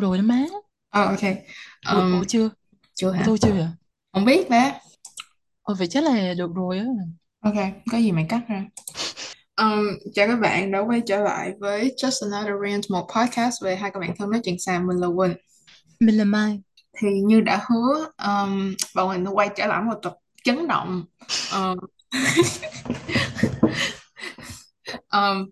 rồi đó má Ờ ok. ủa, ủa Um, chưa chưa ủa hả? tôi chưa vậy Không biết bé. ồ vậy chắc là được rồi á Ok, có gì mày cắt ra. Um, chào các bạn đã quay trở lại với Just Another Rant, một podcast về hai các bạn thân nói chuyện xàm. Mình là Quỳnh. mình là Mai Thì như đã hứa, um, bọn mình quay trở lại một tập chấn động. Um, um,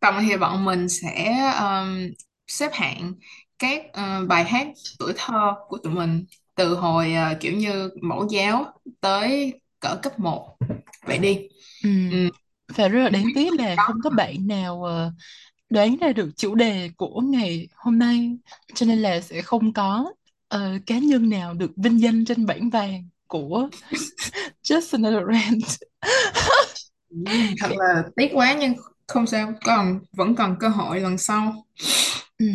này thì bọn mình sẽ um, xếp hạng các uh, bài hát tuổi thơ của tụi mình từ hồi uh, kiểu như mẫu giáo tới cỡ cấp một Vậy đi. ừ. Ừ. và rất là đáng tiếc là không có bạn nào ờ, đoán ra được chủ đề của ngày hôm nay cho nên là sẽ không có ờ, cá nhân nào được vinh danh trên bảng vàng của Just Another Rant Ừ, thật là tiếc quá nhưng không sao còn vẫn còn cơ hội lần sau ừ.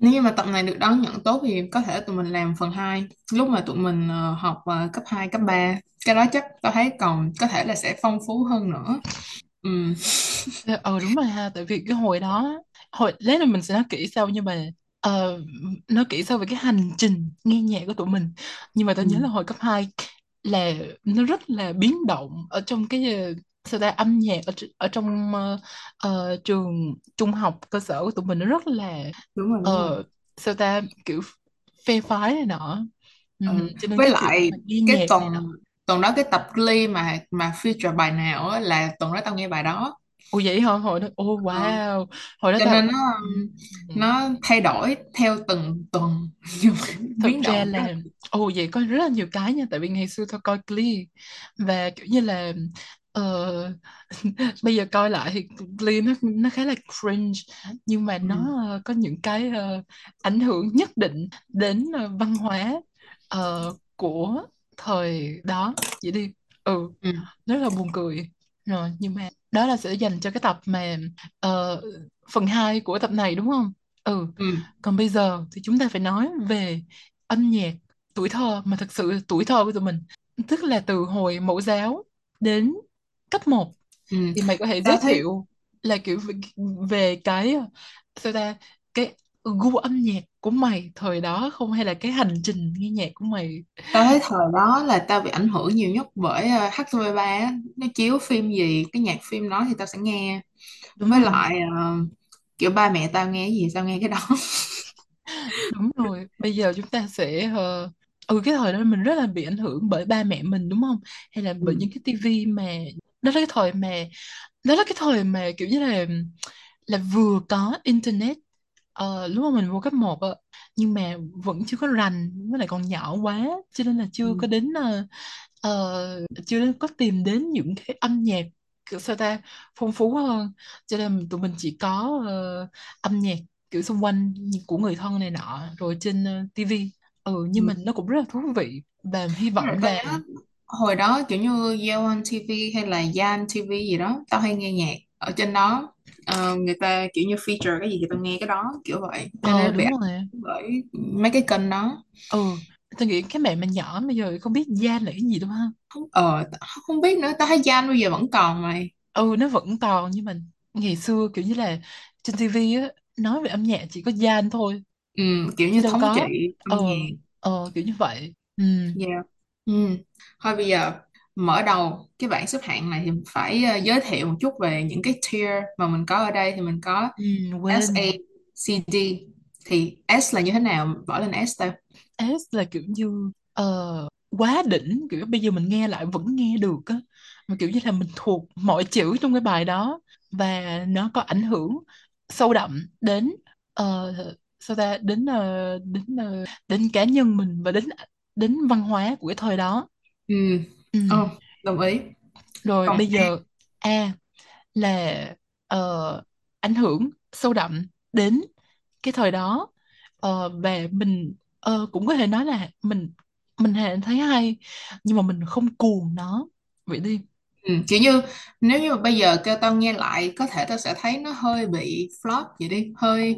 Nếu như mà tập này được đón nhận tốt thì có thể tụi mình làm phần hai lúc mà tụi mình ờ, học ờ, cấp 2 cấp ba cái đó chắc tao thấy còn có thể là sẽ phong phú hơn nữa ừ. Ờ ờ, đúng rồi ha tại vì cái hồi đó hồi lát là mình sẽ nói kỹ sau nhưng mà ờ, nói kỹ sau về cái hành trình nghe nhạc của tụi mình nhưng mà Ừ. nhớ là hồi cấp 2 là nó rất là biến động ở trong cái ờ, sao ta âm nhạc ở, ở trong ờ, trường trung học cơ sở của tụi mình nó rất là đúng rồi đúng rồi. ờ, sao ta kiểu phe phái này nọ. Ừ, ừ. cho nên với cái lại cái tuần tuần đó cái tập Glee mà mà feature bài nào á là tuần đó tao nghe bài đó. Ồ vậy hả? Hồi đó ô Ờ. wow. Hồi đó cho tao nên nó ừ. nó thay đổi theo từng tuần. Thực biến ra động là ồ vậy có rất là nhiều cái nha. Tại vì ngày xưa tôi coi Glee và kiểu như là ờ, bây giờ coi lại thì Glee nó nó khá là cringe nhưng mà ừ. nó ờ, có những cái ờ, ảnh hưởng nhất định đến ờ, văn hóa ờ, của thời đó vậy đi ừ Ừ. rất là buồn cười rồi nhưng mà đó là sẽ dành cho cái tập mà ờ, phần 2 của tập này đúng không ừ Ừ. còn bây giờ thì chúng ta phải nói về âm nhạc tuổi thơ mà thật sự tuổi thơ của tụi mình tức là từ hồi mẫu giáo đến cấp một. Ừ. thì mày có thể giới thấy thiệu là kiểu về, về cái ờ, sao ta cái gu âm nhạc của mày thời đó không? Hay là cái hành trình nghe nhạc của mày? Tao thấy thời đó là tao bị ảnh hưởng nhiều nhất bởi uh, HTV3 á. nó chiếu phim gì cái nhạc phim đó thì tao sẽ nghe. Đúng với rồi. lại ờ, kiểu ba mẹ tao nghe gì tao nghe cái đó. Đúng rồi. Bây giờ chúng ta sẽ ờ, ừ cái thời đó mình rất là bị ảnh hưởng bởi ba mẹ mình đúng không? Hay là bởi ừ. những cái tivi mà đó là cái thời mà đó là cái thời mà kiểu như là là vừa có internet ờ, lúc mà mình vô cấp một á nhưng mà vẫn chưa có rành với lại còn nhỏ quá cho nên là chưa Ừ. có đến ờ, chưa có tìm đến những cái âm nhạc kiểu sao ta phong phú hơn cho nên tụi mình chỉ có ờ, âm nhạc kiểu xung quanh của người thân này nọ rồi trên uh, tivi ừ nhưng Ừ. mà nó cũng rất là thú vị và hy vọng là hồi đó kiểu như Yeowon TV hay là Yan TV gì đó tao hay nghe nhạc ở trên đó. Ờ, người ta kiểu như feature cái gì thì tao nghe cái đó kiểu vậy. Cho ờ nên bị đúng ảnh rồi. hưởng bởi mấy cái kênh đó. Ừ tôi nghĩ các bạn mà nhỏ bây giờ không biết Gian là cái gì đâu ha. Ờ tao không biết nữa tao thấy Yan bây giờ vẫn còn mày ừ nó vẫn còn nhưng mà ngày xưa kiểu như là trên tivi á nói về âm nhạc chỉ có Gian thôi. Ừ, kiểu chứ như đâu thống trị có âm ờ nhạc. ờ kiểu như vậy. Ừ. Yeah. Ừ. Thôi bây giờ mở đầu cái bảng xếp hạng này thì phải ờ, giới thiệu một chút về những cái tier mà mình có ở đây. Thì mình có ừ S, A, quên C, D. Thì S là như thế nào? Bỏ lên S ta. S là kiểu như ờ quá đỉnh. Kiểu bây giờ mình nghe lại vẫn nghe được á. Mà kiểu như là mình thuộc mọi chữ trong cái bài đó. Và nó có ảnh hưởng sâu đậm đến ờ, sao ta? Đến ờ, đến ờ, đến cá nhân mình và đến đến văn hóa của cái thời đó ừ. ừ. Ồ, đồng ý rồi còn bây A giờ A là ờ, ảnh hưởng sâu đậm đến cái thời đó Ờ, và mình ờ, cũng có thể nói là mình mình thấy hay nhưng mà mình không cuồng nó vậy đi ừ. kiểu như nếu như mà bây giờ kêu tao nghe lại có thể tao sẽ thấy nó hơi bị flop vậy đi hơi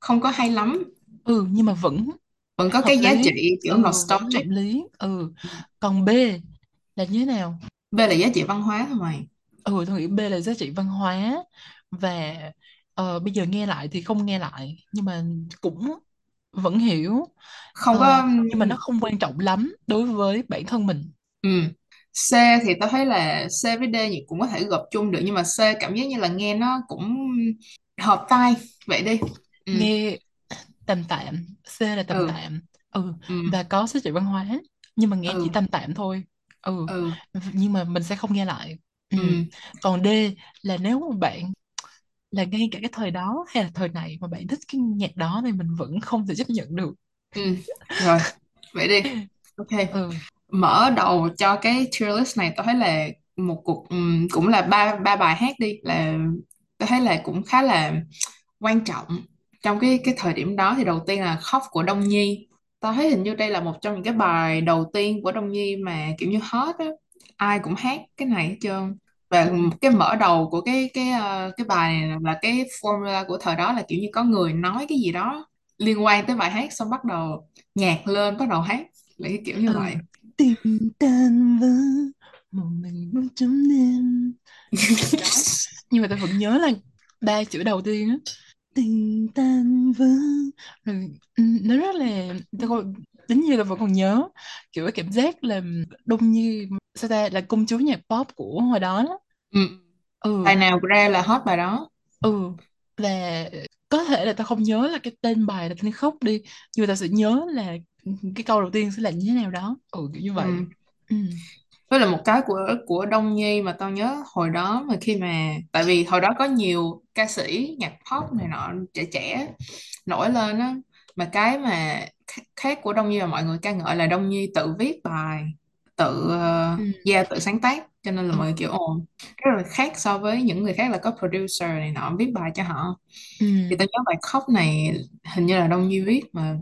không có hay lắm ừ nhưng mà vẫn vẫn có hợp cái giá trị lý kiểu ừ vẫn hợp nostalgic lý. Ừ. Còn B là như thế nào? B là giá trị văn hóa thôi mày? Ừ tôi nghĩ B là giá trị văn hóa. Và ờ, bây giờ nghe lại thì không nghe lại nhưng mà cũng vẫn hiểu. Không Ờ, có nhưng mà nó không quan trọng lắm đối với bản thân mình. Ừ. C thì tao thấy là C với D thì cũng có thể gộp chung được nhưng mà C cảm giác như là nghe nó cũng hợp tai. Vậy đi. Ừ. Nghe tầm tạm C là tầm ừ. tạm. Ừ ừ. và có giá trị văn hóa nhưng mà nghe chỉ ừ tầm tạm thôi. Ừ ừ. nhưng mà mình sẽ không nghe lại. Ừ. ừ. Còn D là nếu mà bạn là ngay cả cái thời đó hay là thời này mà bạn thích cái nhạc đó thì mình vẫn không thể chấp nhận được. Ừ. Rồi vậy đi. Ok. Ừ. Mở đầu cho cái tier list này tôi thấy là một cuộc ừm, cũng là ba ba bài hát đi là tôi thấy là cũng khá là quan trọng trong cái cái thời điểm đó thì đầu tiên là Khóc của Đông Nhi. Tôi thấy hình như đây là một trong những cái bài đầu tiên của Đông Nhi mà kiểu như hot á. Ai cũng hát cái này hết trơn. Và cái mở đầu của cái cái ờ, cái bài này là cái formula của thời đó là kiểu như có người nói cái gì đó liên quan tới bài hát xong bắt đầu nhạc lên bắt đầu hát. Là cái kiểu như ừ. vậy. Tan vỡ một mình bước chấm đêm. Đó. Nhưng mà tôi vẫn nhớ là ba chữ đầu tiên á tình tan vỡ. Rồi ừ, nó rất là tôi đến như là vẫn còn nhớ kiểu cái cảm giác là Đông Nhi sao ta là công chúa nhạc pop của hồi đó đó ừ. ừ. Bài nào ra là hot bài đó. Ừ và có thể là tao không nhớ là cái tên bài là tên khóc đi nhưng mà tao sẽ nhớ là cái câu đầu tiên sẽ là như thế nào đó. Ừ kiểu như vậy. Ừ. ừ với là một cái của của Đông Nhi mà tao nhớ hồi đó mà khi mà tại vì hồi đó có nhiều ca sĩ nhạc pop này nọ trẻ trẻ nổi lên á mà cái mà khác của Đông Nhi mà mọi người ca ngợi là Đông Nhi tự viết bài tự uh, ừ. yeah, tự sáng tác cho nên là mọi người kiểu ồ rất là khác so với những người khác là có producer này nọ viết bài cho họ. Ừ. Thì tao nhớ bài khóc này hình như là Đông Nhi viết mà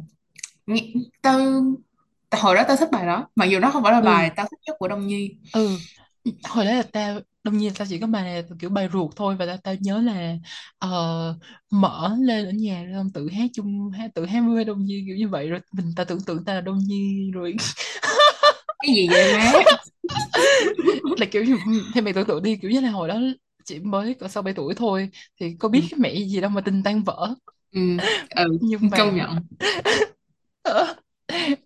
tao hồi đó tao thích bài đó mặc dù nó không phải là ừ. bài tao thích nhất của Đông Nhi. Ừ. Hồi đó là tao đông nhiên tao chỉ có bài này là kiểu bài ruột thôi và tao, tao nhớ là ờ, mở lên ở nhà rồi xong tự hát chung hát tự hát với đông nhi kiểu như vậy rồi mình ta tưởng tượng ta là đông nhi rồi. Cái gì vậy má? Là kiểu như thì mày tưởng tượng đi kiểu như là hồi đó chỉ mới có sáu bảy tuổi thôi thì có ừ. biết cái mẹ gì đâu mà tình tan vỡ. Ừ. Ừ, nhưng mà công nhận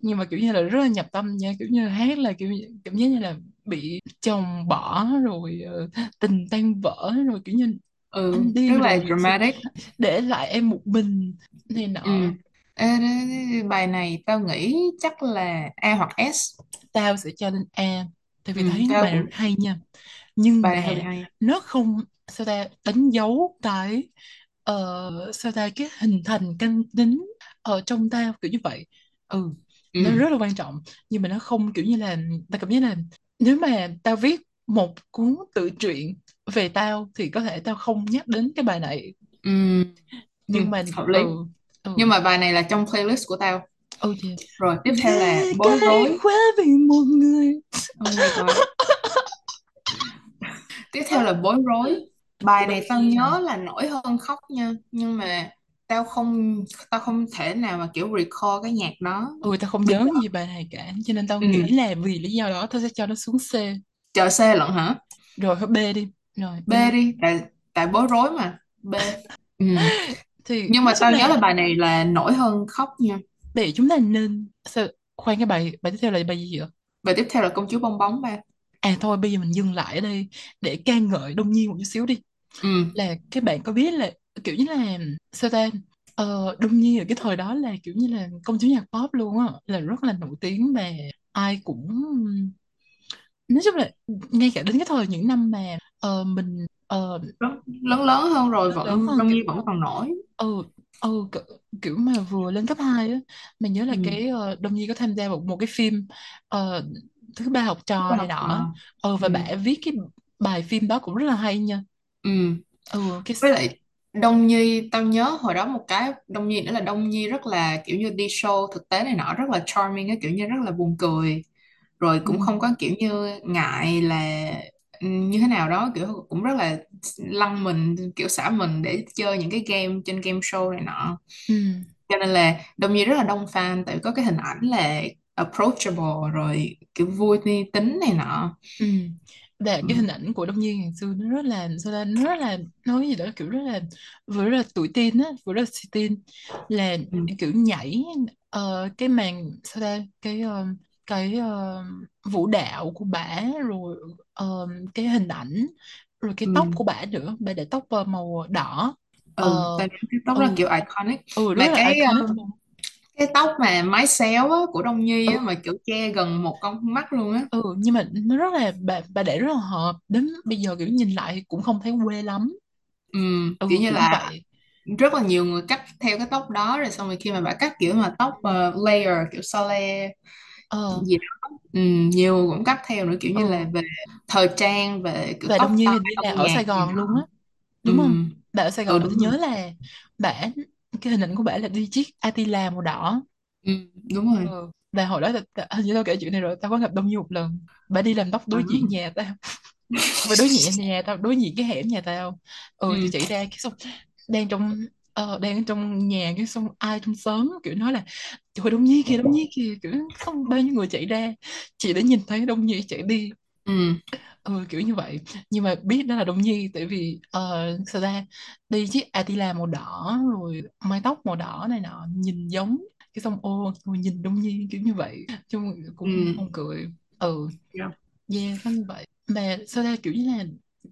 nhưng mà kiểu như là rất là nhập tâm nha kiểu như là hát là kiểu cảm giác như là bị chồng bỏ rồi ờ, tình tan vỡ rồi kiểu như ừ anh đi rất là rồi dramatic. để lại em một mình này ừ. Nọ Ê, đ- bài này tao nghĩ chắc là A hoặc S. Tao sẽ cho lên A tại ừ vì thấy tao bài cũng hay nha. Nhưng bài mà hay. nó không sao ta đánh dấu cái ờ, sao ta cái hình thành căn tính ở trong tao kiểu như vậy. Ừ nó ừ. rất là quan trọng. Nhưng mà nó không kiểu như là tao cảm giác là nếu mà tao viết một cuốn tự truyện về tao thì có thể tao không nhắc đến cái bài này. Ừ. Ừ nhưng mà hợp lý. ừ ừ. Nhưng mà bài này là trong playlist của tao. Oh yeah rồi tiếp theo là bối rối. quá vì một người. Oh tiếp theo là bối rối. Bài này tao nhớ là nổi hơn khóc nha. Nhưng mà tao không tao không thể nào mà kiểu recall cái nhạc đó. Ừ tao không nhớ gì bài này cả cho nên tao ừ. nghĩ là vì lý do đó tao sẽ cho nó xuống C. Chờ C lận hả? Rồi thôi B đi. Rồi B B đi tại tại bối rối mà. B. Ừ. thì nhưng mà tao nhớ là là bài này là nổi hơn khóc nha. Để chúng ta nên sao khoan cái bài bài tiếp theo là bài gì vậy? Và tiếp theo là công chúa bong bóng ba. À thôi bây giờ mình dừng lại ở đây để ca ngợi Đông Nhi một chút xíu đi. Ừ. Là các bạn có biết là kiểu như là sao ta? Ờ, Đông Nhi ở cái thời đó là kiểu như là công chúa nhạc pop luôn á là rất là nổi tiếng mà ai cũng nói chung là ngay cả đến cái thời những năm mà ờ, mình ờ, lớn lớn lớn hơn rồi lớn lớn vẫn hơn Đông kiểu Nhi vẫn còn nổi. Ừ ừ kiểu, kiểu mà vừa lên cấp 2 á mình nhớ là ừ. cái ờ, Đông Nhi có tham gia vào một cái phim ờ, thứ ba học trò này học nọ trò. ừ ừ và bả viết cái bài phim đó cũng rất là hay nha. Ừ. Ừ cái với lại Đông Nhi tao nhớ hồi đó một cái Đông Nhi nữa là Đông Nhi rất là kiểu như đi show thực tế này nọ rất là charming á kiểu như rất là buồn cười. Rồi ừ, cũng không có kiểu như ngại là ừ, như thế nào đó kiểu cũng rất là lăng mình kiểu xả mình để chơi những cái game trên game show này nọ. Ừ, cho nên là Đông Nhi rất là đông fan tại vì có cái hình ảnh là approachable rồi kiểu vui tính này nọ. Ừ. ừ, cái hình ảnh của Đông Nhi ngày xưa nó rất là sao ta nó rất là nói gì đó kiểu rất là vừa rất là tuổi teen á vừa rất là si teen. Là ừ, kiểu nhảy ờ, cái màn sao ta cái ờ, cái ờ, vũ đạo của bả rồi ờ, cái hình ảnh rồi cái tóc ừ. của bả nữa. Bả để tóc ờ, màu đỏ. Ừ tại vì cái tóc ừ kiểu iconic. Ừ rất mà là cái iconic cái tóc mà mái xéo á, của Đông Nhi ừ á, mà kiểu che gần một con mắt luôn á. Ừ nhưng mà nó rất là bà bà để rất là hợp. Đến bây giờ kiểu nhìn lại thì cũng không thấy quê lắm. Ừ, ừ kiểu như kiểu là vậy. rất là nhiều người cắt theo cái tóc đó rồi xong rồi khi mà bà cắt kiểu mà tóc ờ, layer kiểu sole ờ. gì đó ừ, nhiều cũng cắt theo nữa. Kiểu như là ừ về thời trang về kiểu và tóc Đông Nhi tai hình như là âm ở nhạc Sài gì Gòn luôn á. Đó ừ, đúng không? Bà ở Sài ừ Gòn bà tôi đúng rồi nhớ là bà cái hình ảnh của bà là đi chiếc Attila màu đỏ. Ừ, đúng rồi. Ừ. và hồi đó hình như tao kể chuyện này rồi tao có gặp Đông Nhi một lần. Bà đi làm tóc ừ, đối diện nhà tao. Phải đối diện nhà tao đối diện cái hẻm nhà tao. Ừ thì ừ, chạy ra cái xong đang trong ờ, đang trong nhà cái xong ai trong xóm kiểu nói là trời Đông Nhi kìa Đông Nhi kìa. Kiểu không bao nhiêu người chạy ra. Chỉ để nhìn thấy Đông Nhi chạy đi. Ừ, ừ kiểu như vậy. Nhưng mà biết đó là Đông Nhi tại vì uh, sao ta? Đi chiếc Attila màu đỏ rồi mái tóc màu đỏ này nọ nhìn giống cái xong ô rồi nhìn Đông Nhi kiểu như vậy. Chung cũng ừ. không cười. Ừ. Yeah. yeah nó như vậy. Mà sao ta? Kiểu như là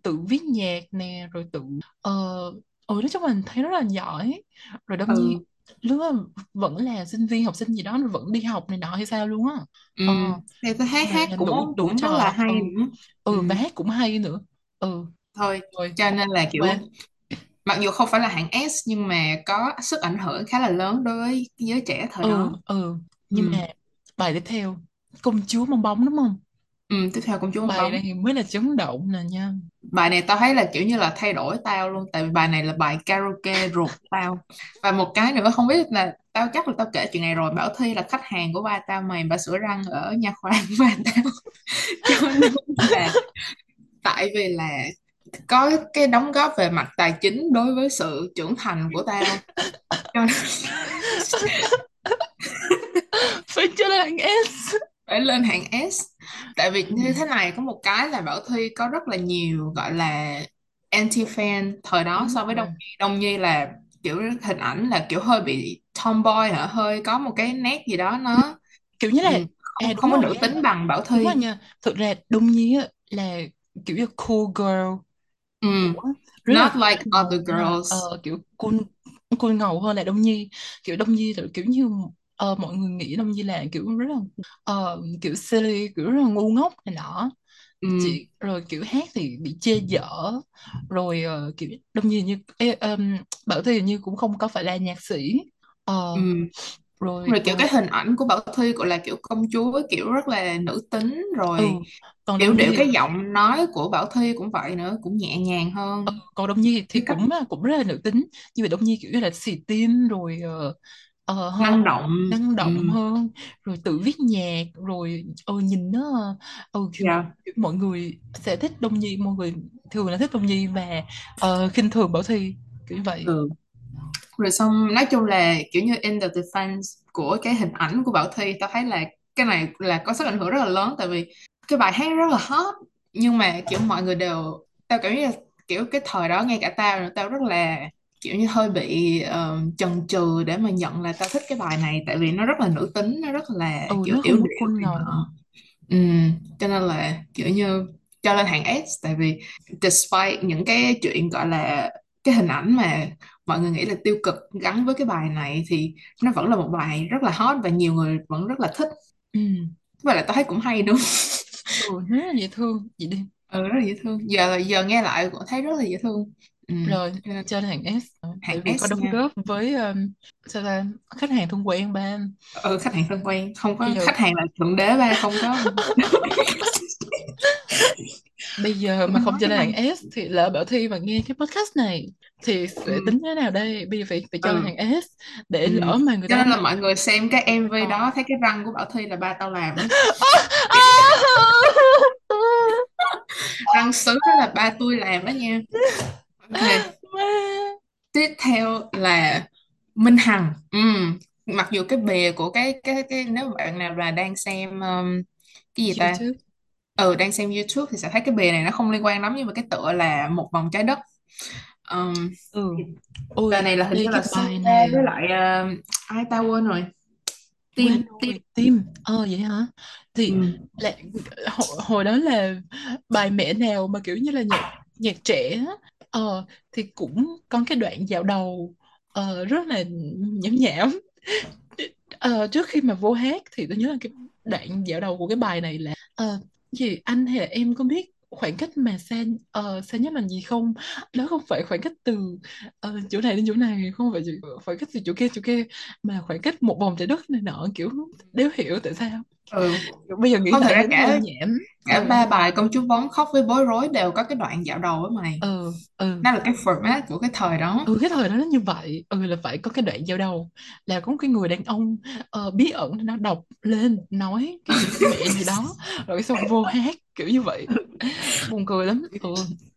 tự viết nhạc nè rồi tự ờ ừ nói chung mình thấy rất là giỏi. Rồi Đông Nhi ừ lúc đó vẫn là sinh viên học sinh gì đó vẫn đi học này nọ hay sao luôn á. Ừ. Ờ. Thì tôi mà hát cũng đủ đủ cũng rất là trò ừ. hay nữa. Ừ ừ. và hát cũng hay nữa. Ừ. Thôi rồi. cho nên là kiểu mặc dù không phải là hạng S nhưng mà có sức ảnh hưởng khá là lớn đối với giới trẻ thời ừ đó. ừ. Nhưng ừ. mà bài tiếp theo công chúa bong bóng đúng không ừ tiếp theo công chúa bong bài bóng. này mới là chấn động nè nha. Bài này tao thấy là kiểu như là thay đổi tao luôn tại vì bài này là bài karaoke ruột tao. Và một cái nữa không biết là tao chắc là tao kể chuyện này rồi Bảo Thi là khách hàng của ba tao mày bà sửa răng ở nha khoa của ba tao. Cho nên là tại vì là có cái đóng góp về mặt tài chính đối với sự trưởng thành của tao. Cho nên phải cho là S phải lên hạng S. Tại vì ừ, như thế này có một cái là Bảo Thi có rất là nhiều gọi là anti fan thời đó đúng so với Đông rồi Nhi. Đông Nhi là kiểu hình ảnh là kiểu hơi bị tomboy hả? Hơi có một cái nét gì đó Ừ, nó kiểu như ừ, là à không đúng không có nữ nha. tính bằng Bảo đúng rồi nha. Thực ra Đông Nhi á, là kiểu như cool girl. Ừ. rất là not like other girls. ờ, kiểu cool cool ngầu hơn là Đông Nhi. Kiểu Đông Nhi là kiểu như ờ, mọi người nghĩ Đông Nhi là kiểu rất là ờ, kiểu silly kiểu rất là ngu ngốc này nọ. Ừ. chị rồi kiểu hát thì bị chê dở rồi ờ, kiểu Đông Nhi như ê, um, Bảo Thy như cũng không có phải là nhạc sĩ. Ừ. ờ, rồi rồi kiểu ờ, cái hình ảnh của Bảo Thi gọi là kiểu công chúa kiểu rất là nữ tính. Rồi ừ còn kiểu Đông điệu Nhi cái giọng nói của Bảo Thi cũng vậy nữa cũng nhẹ nhàng ừ, hơn còn Đông Nhi thì cái cách cũng cũng rất là nữ tính. Nhưng mà Đông Nhi kiểu như là xì tin rồi ờ, ờ, hơn năng động năng ừ. động hơn rồi tự viết nhạc rồi ờ, nhìn nó ờ, kiểu, dạ. kiểu mọi người sẽ thích Đông Nhi mọi người thường là thích Đông Nhi và uh, khinh thường Bảo Thy kiểu vậy ừ. rồi xong nói chung là kiểu như in the defense của cái hình ảnh của Bảo Thi tao thấy là cái này là có sức ảnh hưởng rất là lớn tại vì cái bài hát rất là hot nhưng mà kiểu mọi người đều tao cảm giác là kiểu cái thời đó ngay cả tao tao rất là kiểu như hơi bị ờ, chần chừ để mà nhận là tao thích cái bài này tại vì nó rất là nữ tính nó rất là ừ kiểu nó yểu không có điệu này nọ ừ, cho nên là kiểu như cho lên hạng S tại vì despite những cái chuyện gọi là cái hình ảnh mà mọi người nghĩ là tiêu cực gắn với cái bài này thì nó vẫn là một bài rất là hot và nhiều người vẫn rất là thích. Ừ. Và lại tao thấy cũng hay nữa ừ rất là dễ thương. Vậy đi. Ừ, rất là dễ thương. Giờ giờ nghe lại cũng thấy rất là dễ thương ừ. rồi nên cho hàng S tại hạng vì có S đóng nha. góp với um, sao ta khách hàng thân quen ba ừ, khách hàng thân quen. Không bây có giờ khách hàng là thượng đế ba không có. Bây giờ mà không này hàng. S thì lỡ Bảo Thi mà nghe cái podcast này thì sẽ ừ. tính thế nào đây? Bây giờ phải phải cho ừ. hàng S để ừ. lỡ mà người cho ta nên là mọi người xem cái MV ờ. đó thấy cái răng của Bảo Thi là ba tao làm răng sứ đó là ba tôi làm đó nha tiếp theo là Minh Hằng. Ừm, mặc dù cái bìa của cái cái cái nếu bạn nào là đang xem um, cái gì ta? YouTube. Ừ đang xem YouTube thì sẽ thấy cái bìa này nó không liên quan lắm nhưng mà cái tựa là một vòng trái đất. Um, ừ. Bài ôi này là hình như là Sun bài này. với lại uh, ai ta quên rồi? Tim Tim. Tim. Ờ vậy hả? Thì ừ. là, hồi, hồi đó là bài mẹ nào mà kiểu như là nhạc nhạc trẻ á, ờ thì cũng có cái đoạn dạo đầu ờ, rất là nhảm nhảm. Ờ, trước khi mà vô hát thì tôi nhớ là cái đoạn dạo đầu của cái bài này là ờ, gì anh hay là em có biết khoảng cách mà xa ờ, xa nhất là gì không? Đó không phải khoảng cách từ ờ, chỗ này đến chỗ này không phải khoảng cách từ chỗ kia chỗ kia mà khoảng cách một vòng trái đất này nọ kiểu đéo hiểu tại sao. Ừ bây giờ nghĩ không lại hơi cả nhảm cả ừ. ba bài công chúa bóng khóc với bối rối đều có cái đoạn dạo đầu với mày. Ừ ừ. Đó là cái format của cái thời đó. Ừ cái thời đó nó như vậy. Ừ là phải có cái đoạn giao đầu. Là có một cái người đàn ông ờ, bí ẩn nó đọc lên nói cái gì mẹ gì đó rồi xong vô hát kiểu như vậy. Buồn cười lắm.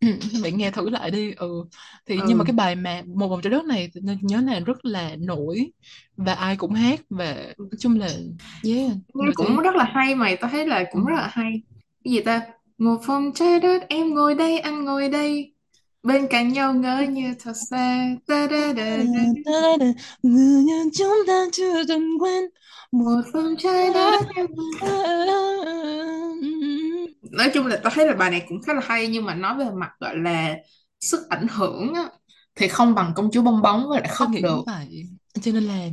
Ừ. Bạn nghe thử lại đi. Ừ. Thì nhưng mà cái ừ bài mà một vòng trái đất này nhớ là rất là nổi và ai cũng hát và nói chung là yeah cũng rất là hay mày. Tao thấy là ừ. cũng rất là hay cái gì ta? Một vòng trái đất em ngồi đây anh ngồi đây. Bên cạnh nhau ngỡ như thật xa. Ta da da da. Người nhân chúng ta chưa từng quên một vòng trái đất em nói chung là tao thấy là bài này cũng khá là hay nhưng mà nói về mặt gọi là sức ảnh hưởng á, thì không bằng công chúa bong bóng với lại tôi khóc nghĩ được. vậy. Cho nên là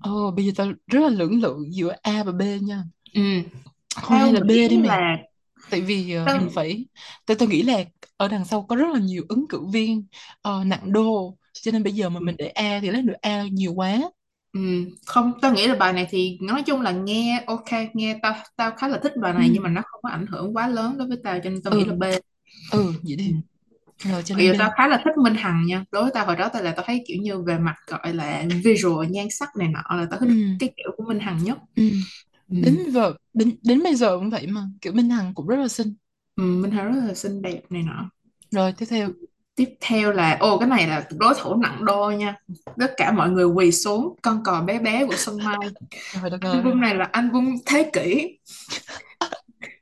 ồ bây giờ tao rất là lưỡng lự giữa A và B nha. Ừ. Thôi hay tao là B đi nghĩ mày là tại vì tao mình phải tại tôi nghĩ là ở đằng sau có rất là nhiều ứng cử viên ờ, nặng đô. Cho nên bây giờ mà mình để A thì lấy được A nhiều quá. Ừ, không tao nghĩ là bài này thì nói chung là nghe ok nghe tao tao khá là thích bài ừ. này nhưng mà nó không có ảnh hưởng quá lớn đối với tao cho nên tao nghĩ là ừ B. Ừ vậy ừ. đi rồi cho nên B. tao khá là thích Minh Hằng nha. Đối với tao hồi đó tao là tao thấy kiểu như về mặt gọi là visual nhan sắc này nọ là tao thích ừ cái kiểu của Minh Hằng nhất. Ừ ừ. đến giờ đến đến bây giờ cũng vậy mà kiểu Minh Hằng cũng rất là xinh. Ừ, Minh Hằng rất là xinh đẹp này nọ. Rồi tiếp theo. Tiếp theo là ô cái này là đối thủ nặng đô nha. Tất cả mọi người quỳ xuống con cò bé bé của Xuân Mai. Album này là album thế kỷ.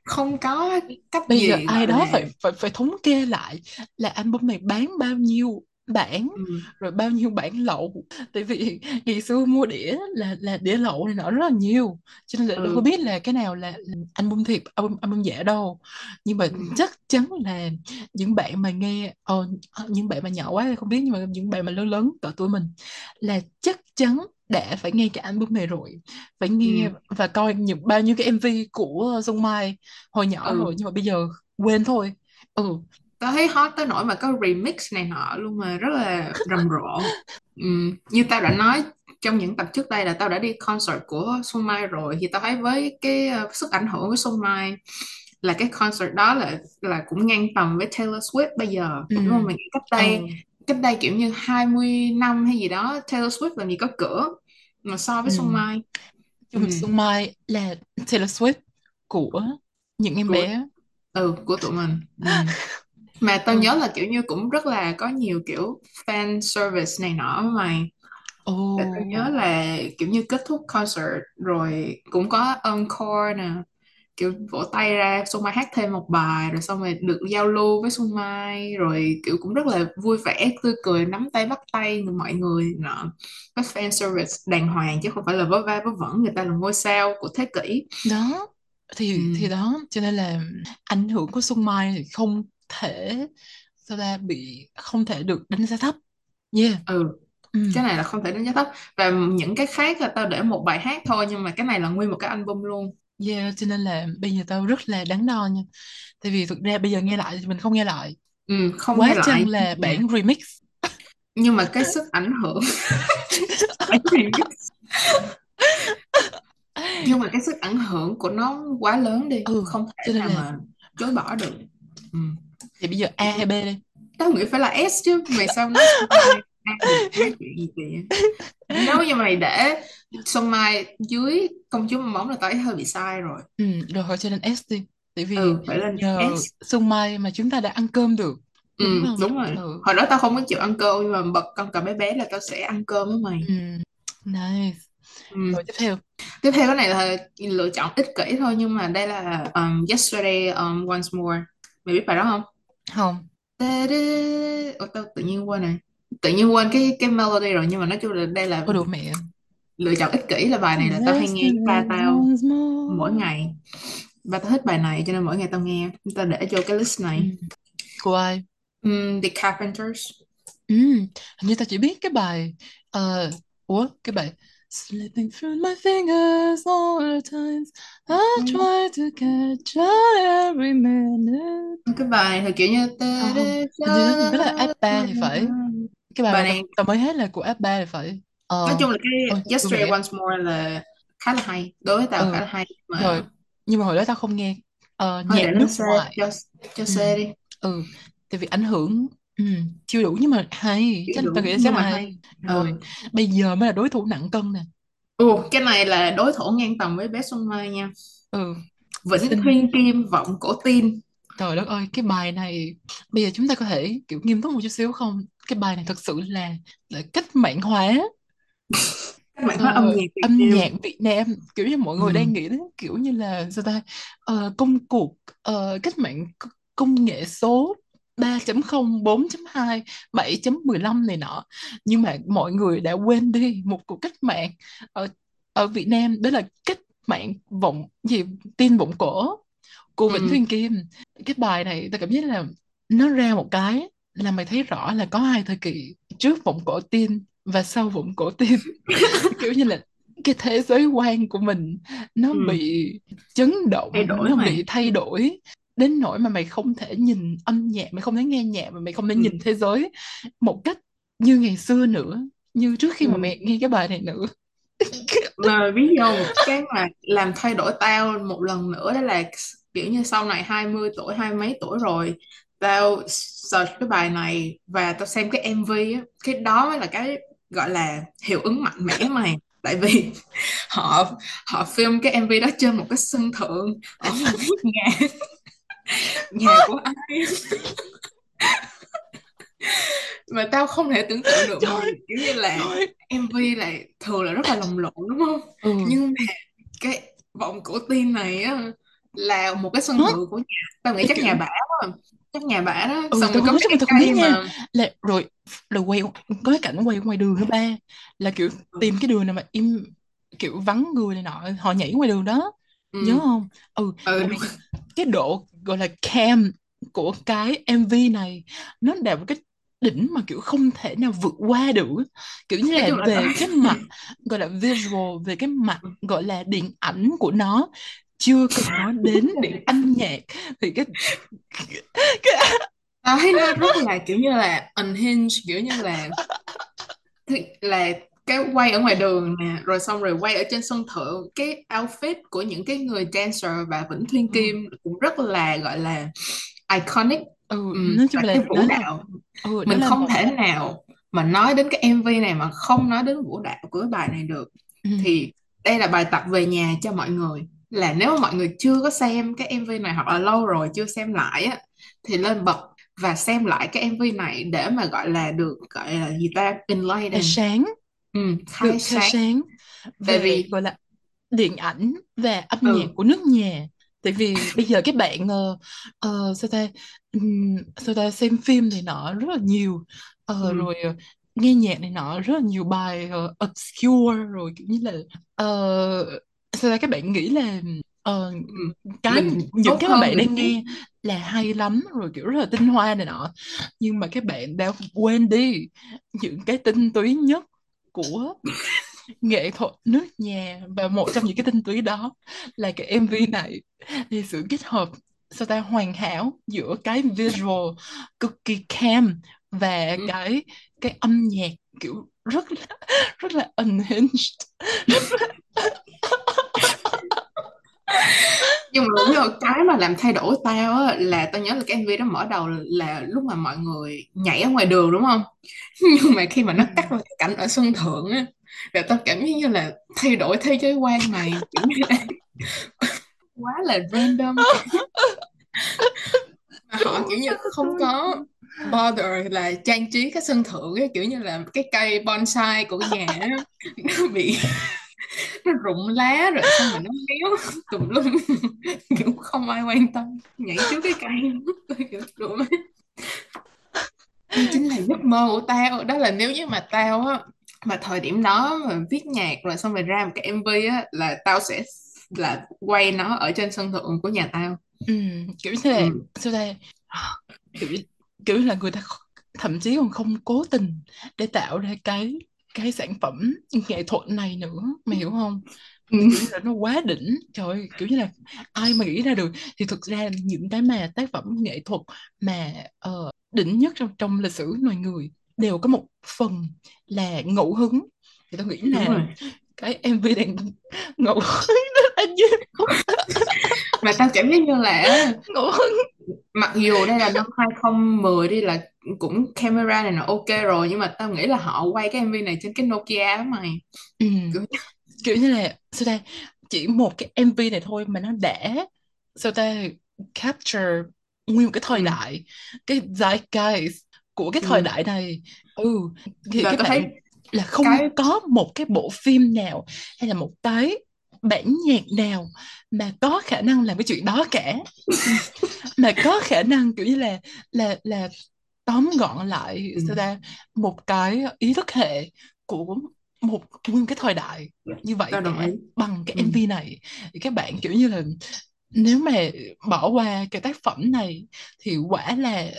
Không có cách bây giờ gì ai gọi đó là phải phải phải thống kê lại là album này bán bao nhiêu bản ừ, rồi bao nhiêu bản lậu. Tại vì ngày xưa mua đĩa là là đĩa lậu này nọ rất là nhiều cho nên là đâu có ừ, biết là cái nào là album thiệt album album giả đâu. Nhưng mà ừ, chắc chắn là những bạn mà nghe ờ, những bạn mà nhỏ quá thì không biết nhưng mà những bạn mà lớn lớn cỡ tuổi mình là chắc chắn đã phải nghe cái album này rồi. Phải nghe ừ, và coi những bao nhiêu cái MV của Dung Mai hồi nhỏ ừ. rồi nhưng mà bây giờ quên thôi. Ừ tao thấy hot tới nỗi mà có remix này nọ luôn mà rất là rầm rộ. Ừ. như tao đã nói trong những tập trước đây là tao đã đi concert của Xuân Mai rồi thì tao thấy với cái ờ, sức ảnh hưởng của Xuân Mai là cái concert đó là là cũng ngang tầm với Taylor Swift bây giờ ừ đúng không? Mình cách đây cách đây kiểu như 20 năm hay gì đó Taylor Swift làm gì có cửa mà so với ừ Xuân Mai. Ừ. chung Xuân Mai là Taylor Swift của những em của bé. Ừ của tụi mình. Ừ. mà tao ừ. nhớ là kiểu như cũng rất là có nhiều kiểu fan service này nọ mày ồ. Tao nhớ là kiểu như kết thúc concert rồi cũng có encore nè. Kiểu vỗ tay ra Xuân Mai hát thêm một bài rồi xong rồi được giao lưu với Xuân Mai rồi kiểu cũng rất là vui vẻ tươi cười nắm tay bắt tay mọi người nọ. Có fan service đàng hoàng chứ không phải là vớ va vớ vẩn người ta là ngôi sao của thế kỷ. Đó. Ừ, thì thì đó. Cho nên là ảnh hưởng của Xuân Mai thì không thể sao ta bị không thể được đánh giá thấp. Yeah. Ừ. Ừ. Cái này là không thể đánh giá thấp. Và những cái khác là tao để một bài hát thôi nhưng mà cái này là nguyên một cái album luôn. Yeah cho nên là bây giờ tao rất là đắn đo nha. Tại vì thực ra bây giờ nghe lại thì mình không nghe lại. Ừ, không quá nghe lại. chăng là nhưng mà, bản remix. Nhưng mà cái sức ảnh hưởng. Nhưng mà cái sức ảnh hưởng của nó quá lớn đi. Ừ không cho thể nên nào là mà chối bỏ được. Ừ. thì bây giờ A hay B đây tao nghĩ phải là S chứ mày sao nói chuyện gì kìa. Nếu như mày để Xuân Mai dưới công chúa bong bóng là tao thấy hơi bị sai rồi. Ừ rồi thôi cho nên S đi. Tại vì ừ phải lên nhờ S. Xuân Mai mà chúng ta đã ăn cơm được. Ừ đúng không? đúng rồi. Ừ. Hồi đó tao không có chịu ăn cơm nhưng mà bật con cà bé bé là tao sẽ ăn cơm với mày. Ừ nice. Ừ. rồi tiếp theo. Tiếp theo cái này là lựa chọn ích kỷ thôi nhưng mà đây là um, Yesterday um, Once More. Mày biết bài đó không không. Ủa, tao tự nhiên quên này tự nhiên quên cái cái melody rồi nhưng mà nói chung là đây là có đủ mẹ. lựa chọn ích kỷ là bài này là tao hay nghe ba tao mỗi ngày. Ba tao thích bài này cho nên mỗi ngày tao nghe. Tao để vô cái list ừ. này của ai? Um, The Carpenters. Ừ. hình như tao chỉ biết cái bài ờ, ủa cái bài Slipping through my fingers all the times. I try to catch every minute. Cái bài thì kiểu như không không hình như nó, nó là app 3 thì phải. cái bài bài này tao mới hết là của app 3 thì phải. Nói ờ chung là cái ôi Yesterday Once More là khá là hay. Đối với tao khá ừ là hay rồi mà nhưng mà hồi đó tao không nghe. Ờ, thôi nhạc để nó nước xe ngoài. cho cho ừ. xe đi. Ừ tại vì ảnh hưởng ừ, chưa đủ nhưng mà hay chịu chắc tao đủ nghĩ sẽ nhưng mà hay. hay rồi. ừ. bây giờ mới là đối thủ nặng cân nè. Ồ, cái này là đối thủ ngang tầm với bé Xuân Mai nha. Ừ. Vĩnh xin Thuyên Kim vọng cổ tim trời đất ơi cái bài này bây giờ chúng ta có thể kiểu nghiêm túc một chút xíu không? Cái bài này thật sự là là cách mạng hóa. Các bạn ờ, hóa âm nhạc Việt âm Nam. nhạc Việt Nam kiểu như mọi người ừ. đang nghĩ đến kiểu như là sao ta? Ờ, công cuộc ờ, cách mạng c- công nghệ số 3.0, 4.2, 7.15 này nọ. Nhưng mà mọi người đã quên đi một cuộc cách mạng ở ở Việt Nam đó là cách mạng vọng gì? Tin vọng cổ của Vĩnh Ừ. Thuyên Kim. Cái bài này ta cảm giác là nó ra một cái là mày thấy rõ là có hai thời kỳ trước vọng cổ tin và sau vọng cổ tin. Kiểu như là cái thế giới quan của mình nó Ừ. bị chấn động nó mà. bị thay đổi đến nỗi mà mày không thể nhìn âm nhạc mày không thể nghe nhạc mà mày không thể ừ. nhìn thế giới một cách như ngày xưa nữa như trước khi mà Ừ. mẹ nghe cái bài này nữa mà biết không cái mà làm thay đổi tao một lần nữa đó là kiểu như sau này 20 tuổi hai mấy tuổi rồi tao search cái bài này và tao xem cái MV á cái đó mới là cái gọi là hiệu ứng mạnh mẽ mày tại vì họ họ film cái MV đó trên một cái sân thượng ở một cái nhà nhà của ai? Mà tao không thể tưởng tượng được mà trời kiểu như là trời. MV là thường là rất là lồng lộn đúng không? Ừ. Nhưng mà cái vòng cổ tim này á là một cái sân Hả? thượng của nhà. Tao nghĩ chắc nhà bả quá chắc nhà bả đó. Ừ xong tao có là cái cây nha. mà là rồi rồi quay có cái cảnh quay ngoài đường nữa ba? Là kiểu tìm cái đường nào mà im kiểu vắng người này nọ họ nhảy ngoài đường đó. Nhớ ừ không? Ừ ừ cái độ gọi là cam của cái MV này nó đạt một cái đỉnh mà kiểu không thể nào vượt qua được. Kiểu như là về cái mặt gọi là visual về cái mặt gọi là điện ảnh của nó chưa cần nói đến điện âm nhạc thì cái, cái tao thấy nó rất là kiểu như là unhinged kiểu như là là cái quay ở ngoài đường nè rồi xong rồi quay ở trên sân thượng cái outfit của những cái người dancer và Vĩnh Thuyên ừ. Kim cũng rất là gọi là iconic. Ừ ừ, nói chung là cái đó vũ là đạo. Ừ đó mình không thể nào mà nói đến cái MV này mà không nói đến vũ đạo của cái bài này được. Ừ. thì đây là bài tập về nhà cho mọi người. Là nếu mà mọi người chưa có xem cái MV này hoặc là lâu rồi chưa xem lại á thì lên bật và xem lại cái MV này để mà gọi là được gọi là gì ta khai enlighten sáng ừ, được khai khai sáng. sáng. Tại về vì gọi là điện ảnh và âm nhạc ừ của nước nhà. Tại vì bây giờ các bạn ờ, ờ, sao ta ừm, sao ta xem phim này nọ rất là nhiều. Ờ, ừ. rồi ờ, nghe nhạc này nọ rất là nhiều bài ờ, obscure rồi kiểu như là ờ, sao ta các bạn nghĩ là ừ. cái mình những cái mà bạn đang nghe là hay lắm rồi kiểu rất là tinh hoa này nọ. Nhưng mà các bạn đã quên đi những cái tinh túy nhất của nghệ thuật nước nhà. Và một trong những cái tinh túy đó là cái MV này. Thì sự kết hợp sao ta hoàn hảo giữa cái visual cực kỳ cam và ừ. cái cái âm nhạc kiểu rất là rất là unhinged nhưng mà biết không, cái mà làm thay đổi tao á là tao nhớ là cái MV đó mở đầu là lúc mà mọi người nhảy ở ngoài đường đúng không nhưng mà khi mà ừ. nó cắt vào cái cảnh ở sân thượng á là tao cảm giác như là thay đổi thế giới quan này kiểu như là quá là random mà họ kiểu như không có bother là trang trí cái sân thượng ấy, kiểu như là cái cây bonsai của nhà nó bị nó rụng lá rồi xong rồi nó méo. Tùm lum. Kiểu không ai quan tâm. Nhảy trước cái cây. Tôi kiểu rụng chính là giấc mơ của tao. Đó là nếu như mà tao á mà thời điểm đó mà viết nhạc rồi xong rồi ra một cái MV á là tao sẽ là quay nó ở trên sân thượng của nhà tao. Ừ, kiểu như là ừ. sao đây kiểu kiểu là người ta thậm chí còn không cố tình để tạo ra cái cái sản phẩm nghệ thuật này nữa mày hiểu không? Ừ. kiểu như là nó quá đỉnh. Trời ơi, kiểu như là ai mà nghĩ ra được. Thì thực ra những cái mà tác phẩm nghệ thuật mà ờ, đỉnh nhất trong trong lịch sử loài người đều có một phần là ngẫu hứng. Thì tôi nghĩ là cái MV này ngẫu hứng đó là gì mà tao cảm giác như là hứng mặc dù đây là năm 2010 đi là cũng camera này là ok rồi nhưng mà tao nghĩ là họ quay cái MV này trên cái Nokia đó mày ừ. kiểu kiểu như là sao ta chỉ một cái MV này thôi mà nó đã sao ta capture nguyên một cái thời ừ. đại cái zeitgeist của cái thời Ừ. đại này ừ thì Và các bạn thấy là không cái có một cái bộ phim nào hay là một cái bản nhạc nào mà có khả năng làm cái chuyện đó cả mà có khả năng kiểu như là là là tóm gọn lại ừ. sao ta một cái ý thức hệ của một nguyên cái thời đại như vậy cả bằng cái ừ. MV này thì các bạn kiểu như là nếu mà bỏ qua cái tác phẩm này thì quả là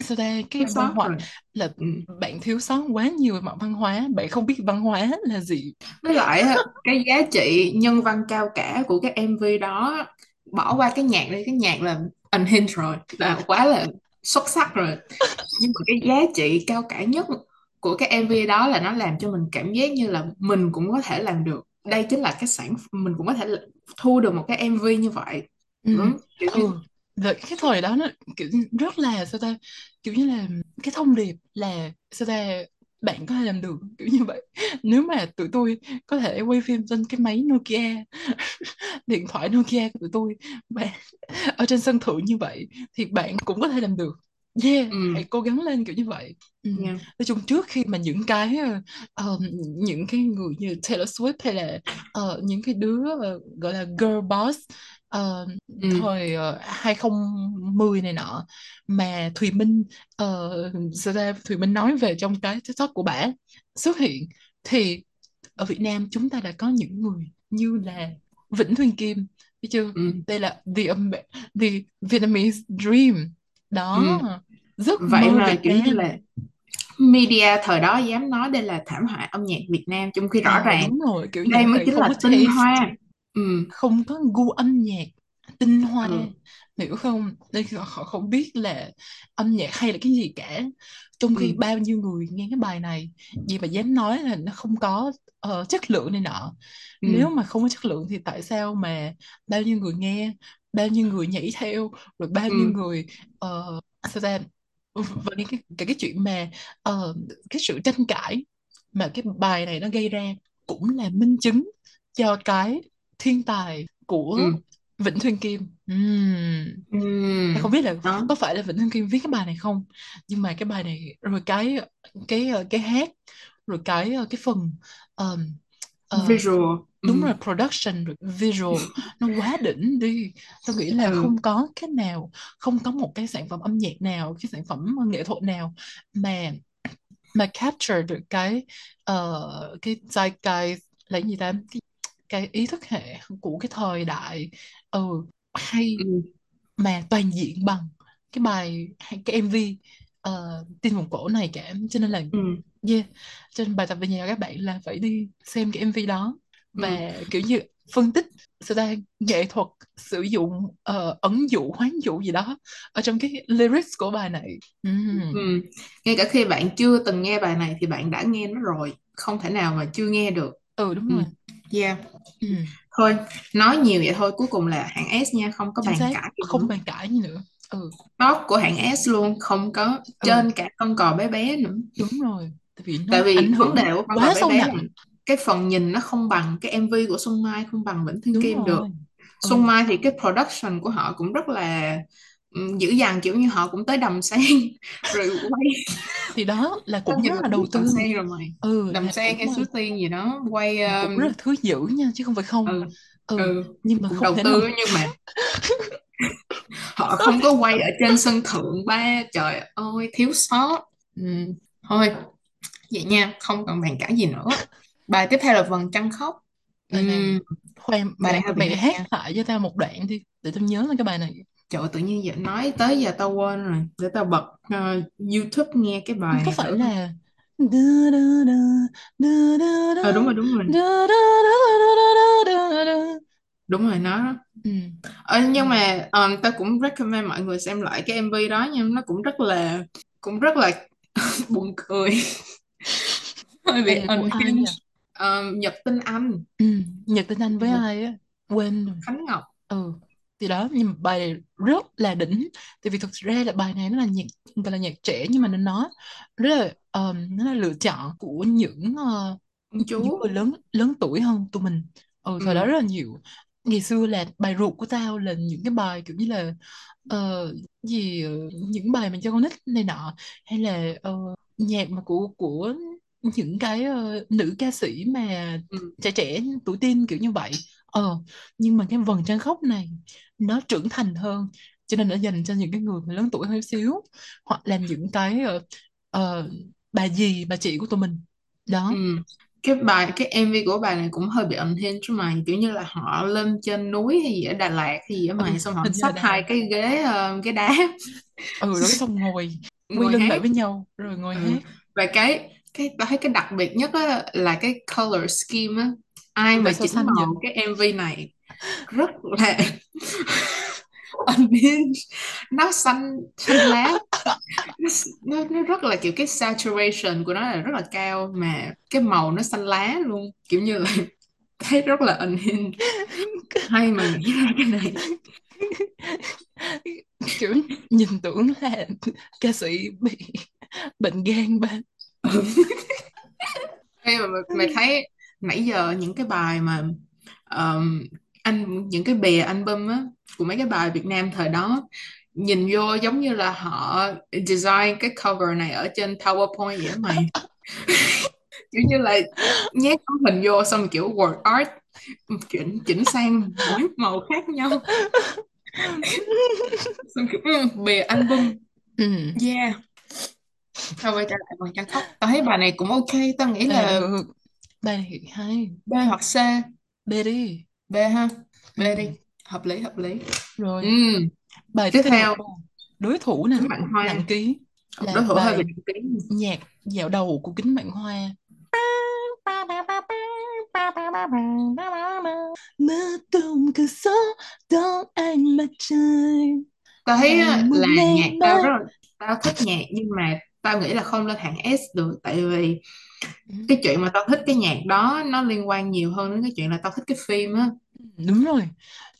sao ta? Cái thiếu văn hóa rồi. là ừ. bạn thiếu sót quá nhiều về mặt văn hóa bạn không biết văn hóa là gì. Với lại cái giá trị nhân văn cao cả của cái MV đó bỏ qua cái nhạc đi cái nhạc là unhinged rồi là quá là xuất sắc rồi. Nhưng mà cái giá trị cao cả nhất của cái MV đó là nó làm cho mình cảm giác như là mình cũng có thể làm được. Đây chính là cái sản mình cũng có thể thu được một cái MV như vậy. Ừ. Ừ, kiểu như ừ Và cái thời đó nó kiểu rất là sao ta kiểu như là cái thông điệp là sao ta bạn có thể làm được kiểu như vậy nếu mà tụi tôi có thể quay phim trên cái máy Nokia điện thoại Nokia của tụi tôi và ở trên sân thượng như vậy thì bạn cũng có thể làm được yeah ừ, hãy cố gắng lên kiểu như vậy ừ. yeah. nói chung trước khi mà những cái ờ, những cái người như Taylor Swift hay là ờ, những cái đứa ờ, gọi là girl boss ờ, ừ, thời uh, 2010 này nọ mà Thùy Minh uh, sao ta? Thùy Minh nói về trong cái TikTok của bả xuất hiện thì ở Việt Nam chúng ta đã có những người như là Vĩnh Thuyên Kim biết chưa? Ừ, đây là the, the Vietnamese dream. Đó ừ. giấc vậy mơ mà Việt kiểu như Nam là media thời đó dám nói đây là thảm họa âm nhạc Việt Nam trong khi rõ ờ ràng đúng rồi kiểu đây mới chính là tinh hoa ừ, không có gu âm nhạc tinh hoa. Ừ, hiểu không? Đây họ không biết là âm nhạc hay là cái gì cả. Trong khi ừ, bao nhiêu người nghe cái bài này gì mà dám nói là nó không có ờ, chất lượng này nọ. Ừ, nếu mà không có chất lượng thì tại sao mà bao nhiêu người nghe bao nhiêu người nhảy theo rồi bao nhiêu ừ, người uh, sao ta? Và cái, cái, cái, chuyện mà ờ, cái sự tranh cãi mà cái bài này nó gây ra cũng là minh chứng cho cái thiên tài của ừ, Vĩnh Thuyên Kim. Ừ. Em không biết là đó. có phải là Vĩnh Thuyên Kim viết cái bài này không, nhưng mà cái bài này rồi cái cái cái hát rồi cái cái phần ờm, ờ, visual. ừ, đúng rồi production rồi visual. Nó quá đỉnh đi. Tôi nghĩ là ừ, không có cái nào không có một cái sản phẩm âm nhạc nào cái sản phẩm nghệ thuật nào mà mà capture được cái ờ, cái zeitgeist là cái gì ta? Cái, cái ý thức hệ của cái thời đại ừ hay ừ, mà toàn diện bằng cái bài cái MV uh, tin vòng cổ này cả cho nên là ừ, yeah cho nên bài tập về nhà các bạn là phải đi xem cái MV đó ừ. và kiểu như phân tích sự ta nghệ thuật sử dụng ờ, ẩn dụ hoán dụ gì đó ở trong cái lyrics của bài này Ừm. Ừ. Ngay cả khi bạn chưa từng nghe bài này thì bạn đã nghe nó rồi không thể nào mà chưa nghe được ừ đúng ừ. rồi Yeah. Ừm. Thôi nói nhiều vậy thôi cuối cùng là hãng S nha không có chính bàn xác cãi gì nữa. không bàn cãi gì nữa. Ừ. Top của hãng S luôn không có ừ. trên cả con cò bé bé nữa. Đúng rồi tại vì tại ảnh vì vấn hưởng đề của con cò quá bé sâu bé là nặng cái phần nhìn nó không bằng cái MV của Xuân Mai không bằng Vĩnh Thiên đúng Kim được. rồi. Xuân ừ Mai thì cái production của họ cũng rất là dữ dằn kiểu như họ cũng tới Đầm Sen rồi quay. Thì đó là cũng rất là là đầu Đầm tư. Sen rồi mày. Ừ Đầm là Sen hay Suối Tiên gì đó quay là cũng rất là thứ dữ nha chứ không phải không. Ừ ừ ừ nhưng mà cũng không đầu thể nào tư á, nhưng mà họ không có quay ở trên sân thượng ba trời ơi thiếu sót. Ừ. thôi vậy nha không còn bàn cãi gì nữa. Bài tiếp theo là vầng trăng khóc. Ừm, khoan bài này mày hát lại cho tao một đoạn đi để tao nhớ lên cái bài này trời tự nhiên giờ nói tới giờ tao quên rồi để tao bật ờ, YouTube nghe cái bài có này phải thử là ờ đúng rồi đúng rồi đúng rồi nó đó ừ ờ, nhưng mà um, tao cũng recommend mọi người xem lại cái MV đó nhưng nó cũng rất là cũng rất là buồn cười hơi bị của ai nhỉ unhinged um, Nhật Tinh Anh ừ Nhật Tinh Anh với Nhật ai á quên rồi Khánh Ngọc ừ thì đó nhưng mà bài này rất là đỉnh. Tại vì thực ra là bài này nó là nhạc gọi là nhạc trẻ nhưng mà nó nó rất là um, nó là lựa chọn của những ờ, ông những chú người lớn lớn tuổi hơn tụi mình. Ừ thời đó ừ, rất là nhiều. Ngày xưa là bài ruột của tao là những cái bài kiểu như là ờ, gì ờ, những bài mà cho con nít này nọ hay là ờ, nhạc mà của của những cái ờ, nữ ca sĩ mà ừ, trẻ trẻ tuổi teen kiểu như vậy ờ nhưng mà cái vầng trăng khóc này nó trưởng thành hơn cho nên nó dành cho những cái người mà lớn tuổi hơn xíu hoặc là những cái ờ, ờ, bà dì bà chị của tụi mình. Ừ. đó cái bài cái MV của bài này cũng hơi bị unhinged chứ mày kiểu như là họ lên trên núi hay gì ở Đà Lạt hay gì ừ mày xong họ xách Đà hai cái ghế ờ, ghế đá. Ừ rồi cái xong ngồi ngồi lưng lại với nhau rồi ngồi ừ. hát. Và cái cái tao thấy cái đặc biệt nhất á, là cái color scheme á ai mà vậy màu cái MV này rất là unhinged. Nó xanh xanh lá nó, nó rất là kiểu cái saturation của nó là rất là cao mà cái màu nó xanh lá luôn. Kiểu như là thấy rất là unhinged. Hay mà nghĩ ra cái này. Kiểu nhìn tưởng là ca sĩ bị bệnh gan ba. Mà mày thấy nãy giờ những cái bài mà um, anh những cái bìa album á của mấy cái bài Việt Nam thời đó nhìn vô giống như là họ design cái cover này ở trên PowerPoint vậy mày. Kiểu như là nhét tấm hình vô xong kiểu word art chỉnh chỉnh sang mỗi màu khác nhau. Xong kiểu ừ, bìa album. Ừ. yeah. Thôi quay trở lại vòng trăng khóc tao thấy bài này cũng ok tao nghĩ Ê, là được bài này hay B hoặc C bê đi B ha. B ừ. đi hợp lý hợp lý. Ừ. rồi bài tiếp tiếp theo. đối thủ nè. Kính vạn hoa. Nặng ký. Là đối thủ hơi bị bài nặng ký. nhạc dạo đầu của kính vạn hoa. Mơ tung cửa sổ đón ánh mặt trời. Tao thấy một là nhạc tao rất là tao thích nhạc nhưng mà tao nghĩ là không lên hạng S được. Tại vì Ừ, cái chuyện mà tao thích cái nhạc đó nó liên quan nhiều hơn đến cái chuyện là tao thích cái phim á. Đúng rồi.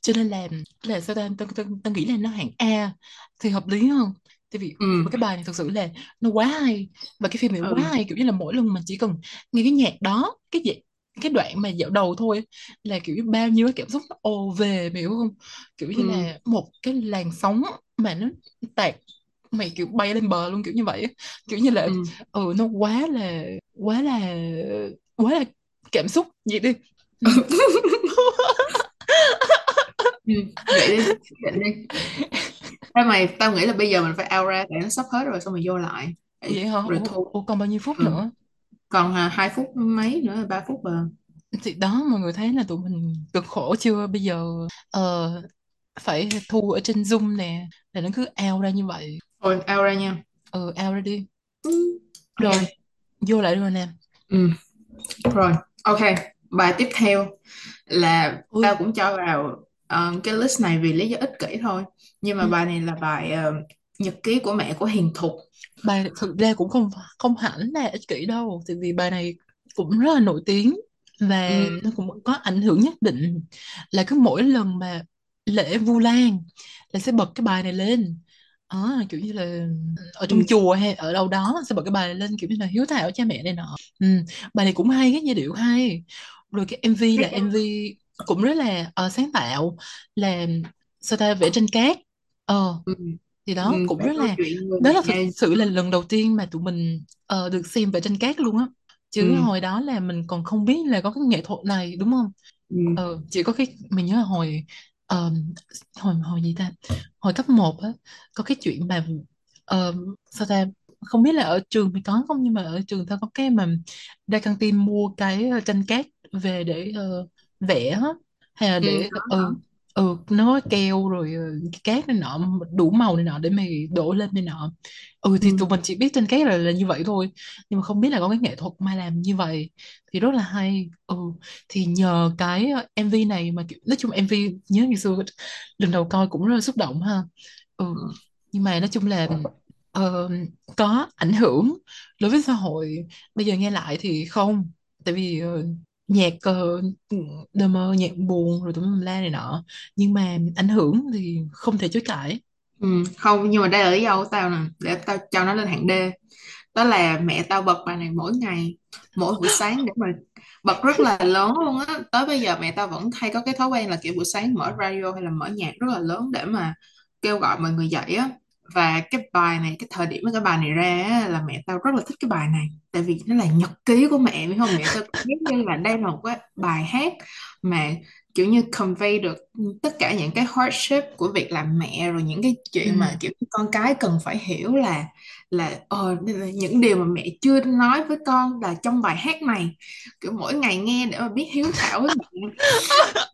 Cho nên là là sao ta? Tao, tao, tao nghĩ là nó hạng A thì hợp lý hơn tại vì ừ. cái bài này thực sự là nó quá hay và cái phim này quá ừ hay kiểu như là mỗi lần mình chỉ cần nghe cái nhạc đó cái gì cái đoạn mà dạo đầu thôi là kiểu như bao nhiêu cái cảm xúc nó ồ về mày hiểu không? Kiểu như ừ. là một cái làn sóng mà nó tạt mày kiểu bay lên bờ luôn kiểu như vậy kiểu như là ừ. ừ nó quá là quá là quá là cảm xúc. Vậy đi. Ừ. ừ vậy đi vậy đi. Thế mày tao nghĩ là bây giờ mình phải out ra tại nó sắp hết rồi xong rồi vô lại. Để- vậy hả? rồi thu ủa còn bao nhiêu phút ừ. nữa? Còn à, hai phút mấy nữa ba phút à. Thì đó mọi người thấy là tụi mình cực khổ chưa? Bây giờ ờ, phải thu ở trên Zoom nè là nó cứ out ra như vậy thôi out ra nha. Ừ out ra đi. Ừ. rồi ok vô lại rồi nè. Ừ. rồi ok. Bài tiếp theo là tao ui cũng cho vào ờ, cái list này vì lý do ích kỷ thôi. Nhưng mà ừ. bài này là bài ờ, nhật ký của mẹ của Hiền Thục. Bài thực ra cũng không không hẳn là ích kỷ đâu tại vì bài này cũng rất là nổi tiếng và ừ. nó cũng có ảnh hưởng nhất định là cứ mỗi lần mà lễ Vu Lan là sẽ bật cái bài này lên đó, kiểu như là ở trong Ừ. chùa hay ở đâu đó sẽ bật cái bài này lên kiểu như là hiếu thảo cha mẹ này nọ. Ừ. bài này cũng hay cái giai điệu hay. Rồi cái MV là MV cũng rất là ờ, sáng tạo là sao ta vẽ tranh cát. Ờ ừ. thì Ừ, đó cũng về rất câu là chuyện người đó là thực mẹ sự là lần đầu tiên mà tụi mình ờ, được xem vẽ tranh cát luôn á. Chứ ừ, hồi đó là mình còn không biết là có cái nghệ thuật này đúng không? Ừ, ờ chỉ có cái mình nhớ là hồi ờ, hồi hồi gì ta? Hồi cấp một á có cái chuyện mà ờ, sao ta? Không biết là ở trường thì có không nhưng mà ở trường tao có cái mà ra căng tin mua cái ờ, tranh cát về để ờ, vẽ á hay là ừ, để ừ. có. Ừ nó keo rồi cái cát này nọ đủ màu này nọ để mày đổ lên này nọ. Ừ thì Ừ, tụi mình chỉ biết trên cát là, là như vậy thôi nhưng mà không biết là có cái nghệ thuật mà làm như vậy thì rất là hay. Ừ thì nhờ cái ờ, MV này mà kiểu nói chung MV nhớ ngày xưa lần đầu coi cũng rất là xúc động ha. Ừ ừ, nhưng mà nói chung là ờ, có ảnh hưởng đối với xã hội. Bây giờ nghe lại thì không tại vì ờ, nhạc uh, đơ mơ nhạc buồn rồi tùm lum la này nọ nhưng mà ảnh hưởng thì không thể chối cãi ừ. Không, nhưng mà đây là lý do của tao nè, để tao cho nó lên hạng D. Đó là mẹ tao bật bài này mỗi ngày, mỗi buổi sáng để mà bật rất là lớn luôn á. Tới bây giờ mẹ tao vẫn hay có cái thói quen là kiểu buổi sáng mở radio hay là mở nhạc rất là lớn để mà kêu gọi mọi người dậy á. Và cái bài này, cái thời điểm mà cái bài này ra á, là mẹ tao rất là thích cái bài này. Tại vì nó là nhật ký của mẹ, phải không? Mẹ tao giác như là đây là một cái bài hát mà kiểu như convey được tất cả những cái hardship của việc làm mẹ rồi những cái ừ. chuyện mà kiểu con cái cần phải hiểu là là ờ, những điều mà mẹ chưa nói với con là trong bài hát này kiểu mỗi ngày nghe để mà biết hiếu thảo với mẹ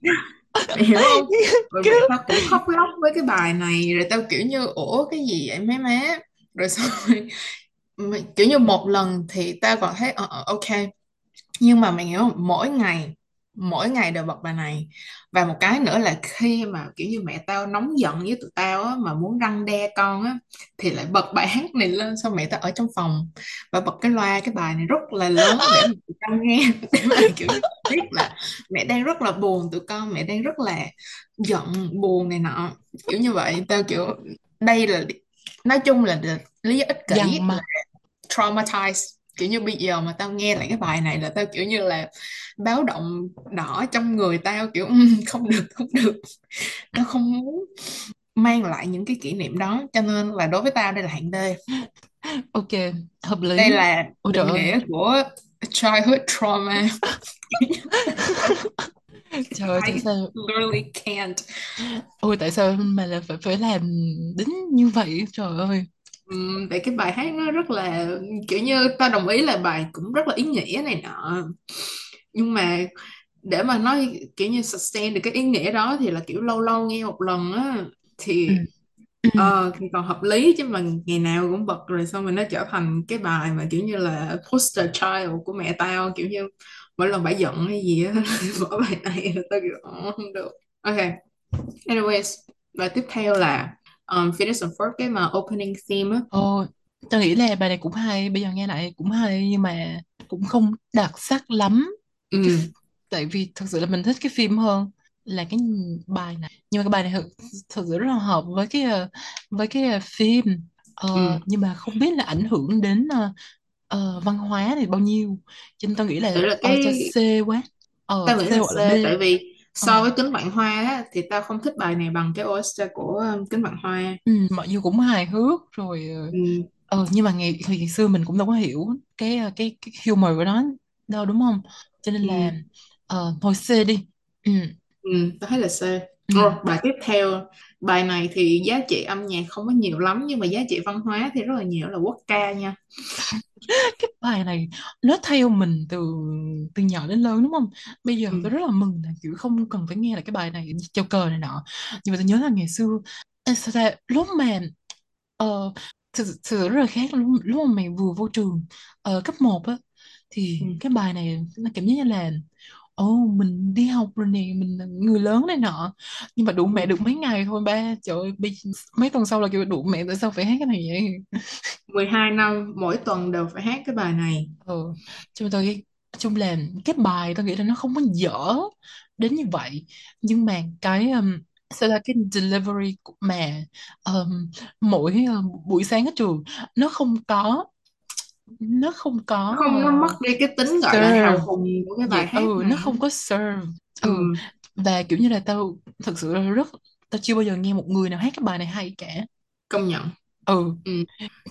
mẹ hiểu không? Rồi mẹ tao cũng khóc lóc với cái bài này rồi tao kiểu như ủa cái gì vậy mấy má? Rồi xong rồi mày- kiểu như một lần thì tao còn thấy ờ, ờ, ok. Nhưng mà mày hiểu không? Mỗi ngày mỗi ngày đều bật bài này. Và một cái nữa là khi mà kiểu như mẹ tao nóng giận với tụi tao á mà muốn răn đe con á thì lại bật bài hát này lên xong mẹ tao ở trong phòng và bật cái loa cái bài này rất là lớn để mà tụi tao nghe để mà kiểu như biết là mẹ đang rất là buồn tụi con mẹ đang rất là giận buồn này nọ kiểu như vậy. Tao kiểu đây là nói chung là lý do ích kỷ dằn mặt. traumatized. Kiểu như bây giờ mà tao nghe lại cái bài này là tao kiểu như là báo động đỏ trong người tao kiểu "Ừm, không được không được. Tao không muốn mang lại những cái kỷ niệm đó cho nên là đối với tao đây là hạng D. Ok hợp đây lý là ôi trời định ơi. nghĩa của childhood trauma. Trời ơi tại I sao? literally can't. Ôi tại sao mà là phải phải làm đến như vậy? Trời ơi. Ừm, tại cái bài hát nó rất là kiểu như tao đồng ý là bài cũng rất là ý nghĩa này nọ nhưng mà để mà nói kiểu như sustain được cái ý nghĩa đó thì là kiểu lâu lâu nghe một lần á thì ờ thì còn hợp lý chứ mà ngày nào cũng bật rồi xong rồi nó trở thành cái bài mà kiểu như là poster child của mẹ tao kiểu như mỗi lần bả giận hay gì á mở bài này là tao kiểu "Ờ, không được. Ok. Anyways và tiếp theo là um, Phineas and Ferb cái mà opening theme á. Ồ, tao nghĩ là bài này cũng hay, bây giờ nghe lại cũng hay nhưng mà cũng không đặc sắc lắm. Ừ tại vì thật sự là mình thích cái phim hơn là cái bài này. Nhưng mà cái bài này thật, thật sự rất là hợp với cái ờ, với cái ờ, phim. ừ Ờ, nhưng mà không biết là ảnh hưởng đến ờ, ờ, văn hóa thì bao nhiêu. Cho nên tao nghĩ là Đấy là ờ, cho cái C quá. Ờ, tao nghĩ C là hoặc C là B. tại vì Ờ. so với kính vạn hoa á, thì tao không thích bài này bằng cái OST của um, kính vạn hoa Ừ, mọi người cũng hài hước rồi ờ ừ, ờ, nhưng mà ngày hồi ngày xưa mình cũng đâu có hiểu cái ờ, cái, cái humor của nó đâu đúng không cho nên là ờ, thôi C đi. Ừ, ừ, tao thấy là C. Ừ. Rồi, bài tiếp theo. Bài này thì giá trị âm nhạc không có nhiều lắm nhưng mà giá trị văn hóa thì rất là nhiều là quốc ca nha. Cái bài này nó theo mình từ từ nhỏ đến lớn đúng không? Bây giờ ừ, tôi rất là mừng là kiểu không cần phải nghe lại cái bài này treo cờ này nọ. Nhưng mà tôi nhớ là ngày xưa ê, sao ta, lúc mà ờ, thực, sự rất là khác lúc, lúc mà mày vừa vô trường ờ, cấp một á thì ừ, cái bài này nó cảm giác như là ồ mình đi học rồi nè mình là người lớn này nọ. Nhưng mà đủ ừ. mẹ được mấy ngày thôi ba. Trời ơi bây, mấy tuần sau là kiểu đủ mẹ tại sao phải hát cái này vậy? 12 năm mỗi tuần đều phải hát cái bài này. Ừ. Chung tôi nói chung là cái bài tôi nghĩ là nó không có dở đến như vậy. Nhưng mà cái um, sao là cái delivery mà um, mỗi um, buổi sáng ở trường nó không có nó không có không nó mất uh, đi cái tính gọi là hào hùng của cái bài vậy hát ừ nó này không có serve. Ừ, ừ. và kiểu như là tao thật sự là rất tao chưa bao giờ nghe một người nào hát cái bài này hay cả. Công nhận. Ừ. Ừ.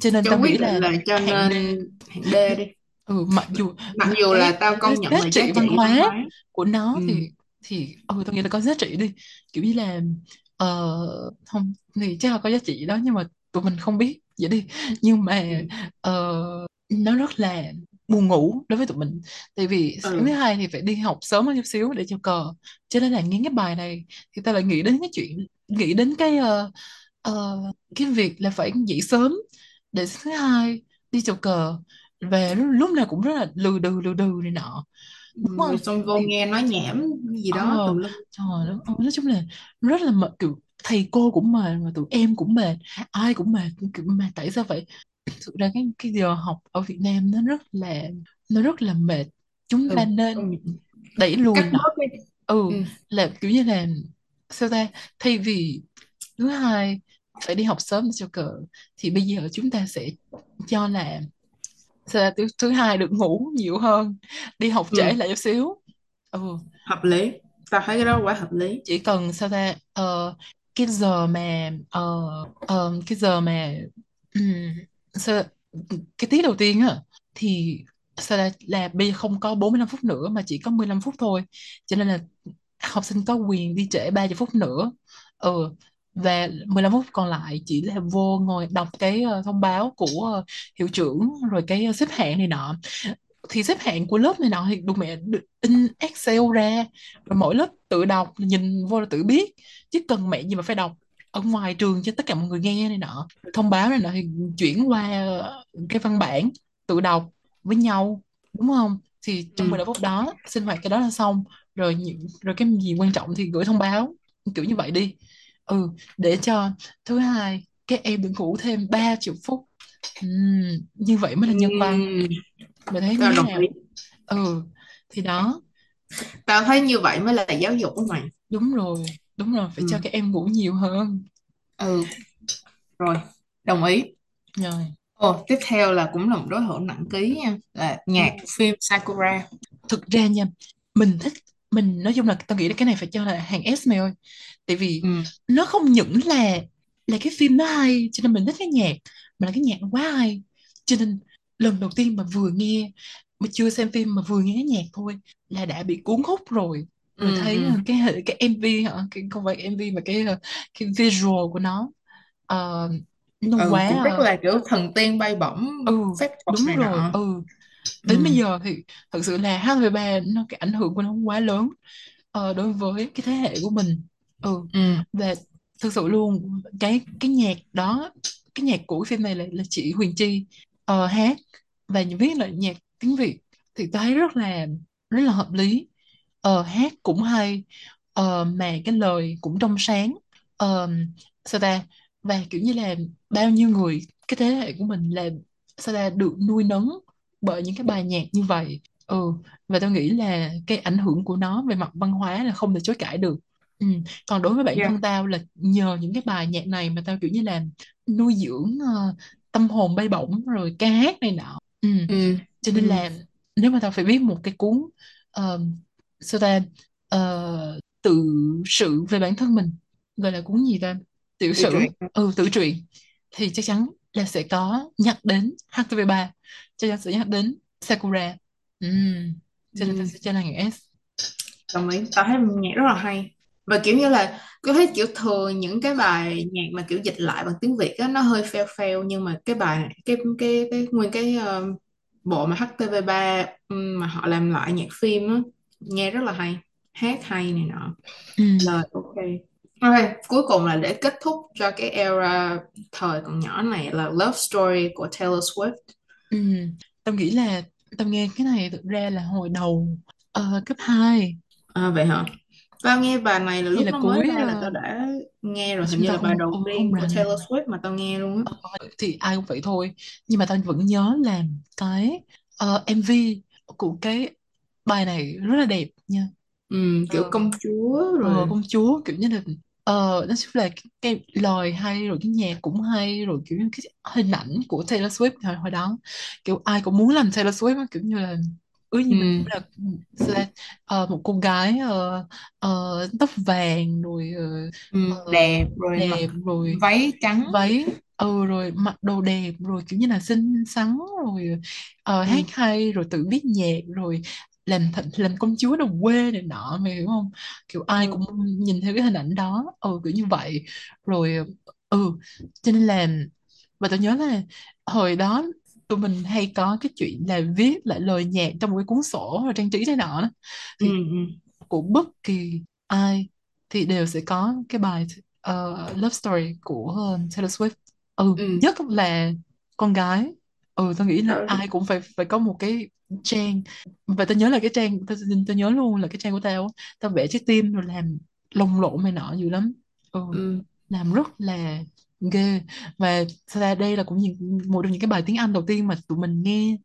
cho nên cho tao nghĩ là là cho hạng nên hạng D đi. Ừ mặc dù mặc dù cái là tao cái công nhận giá giá trị văn trị văn hóa hóa. của nó ừ. thì thì ừ tao nghĩ là có giá trị đi. Kiểu như là ờ, không thì chắc là có giá trị đó nhưng mà tụi mình không biết. Vậy đi. Nhưng mà Ừ. ờ, nó rất là buồn ngủ đối với tụi mình. Tại vì sáng thứ ừ hai thì phải đi học sớm hơn chút xíu để chơi cờ. Cho nên là nghe cái bài này thì ta lại nghĩ đến cái chuyện nghĩ đến cái ờ, ờ, cái việc là phải dậy sớm để sáng thứ hai đi chầu cờ. Về lúc, lúc nào cũng rất là lừ đừ lừ đừ này nọ. Đúng rồi không? xong vô nghe nói nhảm gì ờ đó tùm lum. trời đất ơi, nói chung là rất là mệt kiểu thầy cô cũng mệt mà tụi em cũng mệt ai cũng mệt kiểu mà tại sao vậy thực ra cái cái giờ học ở Việt Nam nó rất là nó rất là mệt. Chúng ừ ta nên công nhận. đẩy lùi cắt nó. bớt đi. Ừ ừ. là kiểu như là sao ta? Thay vì thứ hai phải đi học sớm để cho cờ thì bây giờ chúng ta sẽ cho là sao ta, thứ, thứ hai được ngủ nhiều hơn đi học trễ ừ. lại chút xíu. Ừ. Hợp lý. Tao thấy cái đó quá hợp lý. Chỉ cần sao ta? Ờ, cái giờ mà ờ, ờ, cái giờ mà ừm, sao, cái tiết đầu tiên á thì sao là, là bây giờ không có 45 phút nữa mà chỉ có 15 phút thôi. Cho nên là học sinh có quyền đi trễ 30 phút nữa. Ừ và 15 phút còn lại chỉ là vô ngồi đọc cái ờ, thông báo của ờ, hiệu trưởng rồi cái ờ, xếp hạng này nọ. Thì xếp hạng của lớp này nọ thì được mẹ in Excel ra rồi mỗi lớp tự đọc nhìn vô là tự biết. Chứ cần mẹ gì mà phải đọc ở ngoài trường cho tất cả mọi người nghe này nọ. Thông báo này nọ thì chuyển qua cái văn bản tự đọc với nhau đúng không? Thì trong ừ. 15 phút đó sinh hoạt cái đó là xong. Rồi những rồi cái gì quan trọng thì gửi thông báo kiểu như vậy đi. Ừ để cho thứ hai các em được ngủ thêm 30 phút. Ừm, như vậy mới là nhân văn. Ừm, mày thấy như tao thế đồng ý. Nào ừ thì đó. Tao thấy như vậy mới là giáo dục của mày. Đúng rồi đúng rồi phải cho ừ. các em ngủ nhiều hơn. Ừ. Rồi đồng ý. Rồi. Ồ tiếp theo là cũng là một đối thủ nặng ký nha là nhạc ừ. phim Sakura. Thực ra nha mình thích mình nói chung là tao nghĩ là cái này phải cho là hàng S mày ơi. Tại vì ừ. nó không những là là cái phim nó hay cho nên mình thích cái nhạc mà là cái nhạc nó quá hay. Cho nên lần đầu tiên mà vừa nghe mà chưa xem phim mà vừa nghe cái nhạc thôi là đã bị cuốn hút rồi rồi ừ thấy ừ. ờ, cái cái MV hả? Cái không phải MV mà cái ờ, cái visual của nó ờ, nó ừ quá cũng rất là kiểu thần tiên bay bổng ừ phép thuật đúng này rồi nọ ừ. Đến bây ừ giờ thì thật sự là HVB nó cái ảnh hưởng của nó quá lớn ờ, đối với cái thế hệ của mình. Ừ ừ. và thực sự luôn cái cái nhạc đó cái nhạc của cái phim này là, là chị Huyền Chi ờ, hát. Và viết là nhạc tiếng Việt thì tôi thấy rất là rất là hợp lý ờ, hát cũng hay. Ờ, mà cái lời cũng trong sáng. Ờ, sao ta? Và kiểu như là bao nhiêu người cái thế hệ của mình là sao ta được nuôi nấng bởi những cái bài nhạc như vậy. Ừ và tôi nghĩ là cái ảnh hưởng của nó về mặt văn hóa là không thể chối cãi được. Ừ. còn đối với bản yeah. thân tao là nhờ những cái bài nhạc này mà tao kiểu như là nuôi dưỡng ờ, tâm hồn bay bổng rồi ca hát này nọ. Ừ. ừ. cho nên ừ. là nếu mà tao phải viết một cái cuốn uh, sao ta? Ờ, tự sự về bản thân mình gọi là cuốn gì ta? Tiểu tự sử truyện. Ừ tự truyện. Thì chắc chắn là sẽ có nhắc đến HTV3 chắc chắn sẽ nhắc đến Sakura. Ừm, cho nên ta ừ. sẽ cho là ngàn S. Đồng ý. Tao thấy nhạc rất là hay. Và kiểu như là cứ thấy kiểu thường những cái bài nhạc mà kiểu dịch lại bằng tiếng Việt á nó hơi fail fail nhưng mà cái bài này cái cái cái nguyên cái ờ, bộ mà HTV3 ừm, mà họ làm lại nhạc phim á nghe rất là hay. Hát hay này nọ. Ừm, lời ok. Ok cuối cùng là để kết thúc cho cái era thời còn nhỏ này là Love Story của Taylor Swift. Ừm. Tao nghĩ là tao nghe cái này thực ra là hồi đầu ờ, cấp hai. À, vậy hả? Tao nghe bài này là hay lúc là nó mới cuối ra là tao ờ, đã nghe rồi. Hình như tao là bài đầu ừ, tiên của Taylor Swift mà tao nghe luôn á. Thì ai cũng vậy thôi. Nhưng mà tao vẫn nhớ là cái ờ, MV của cái bài này rất là đẹp nha. Ừ, kiểu Ờ, công chúa ờ, rồi công chúa kiểu như là ờ nó sẽ là cái, cái lời hay rồi cái nhạc cũng hay rồi kiểu như cái hình ảnh của Taylor Swift hồi, hồi đó. Kiểu ai cũng muốn làm Taylor Swift á, kiểu như là ước gì mình cũng ừ, là sao ta? Ờ, một cô gái ờ, ờ, tóc vàng rồi ừ, ờ, ờ, đẹp rồi mặc đẹp rồi váy trắng. váy ừ rồi mặc đồ đẹp rồi kiểu như là xinh xắn rồi ờ, hát ừ, hay rồi tự viết nhạc rồi làm th làm công chúa đồng quê này nọ mày hiểu không? Kiểu ai ừ, cũng nhìn theo cái hình ảnh đó. Ừ kiểu như vậy. Rồi ừ cho nên là và tôi nhớ là hồi đó tụi mình hay có cái chuyện là viết lại lời nhạc trong một cái cuốn sổ rồi trang trí này nọ đó. ừ, thì ừ, của bất kỳ ai thì đều sẽ có cái bài ờ, Love Story của Taylor Swift. Ừ ừ. nhất là con gái ừ tôi nghĩ là Trời, ai cũng phải phải có một cái trang. Và tôi nhớ là cái trang tôi, tôi nhớ luôn là cái trang của tao á, tao vẽ trái tim rồi làm lồng lộn này nọ dữ lắm. Ừ ừ, làm rất là ghê. Và thật ra đây là cũng những, một trong những cái bài tiếng Anh đầu tiên mà tụi mình nghe.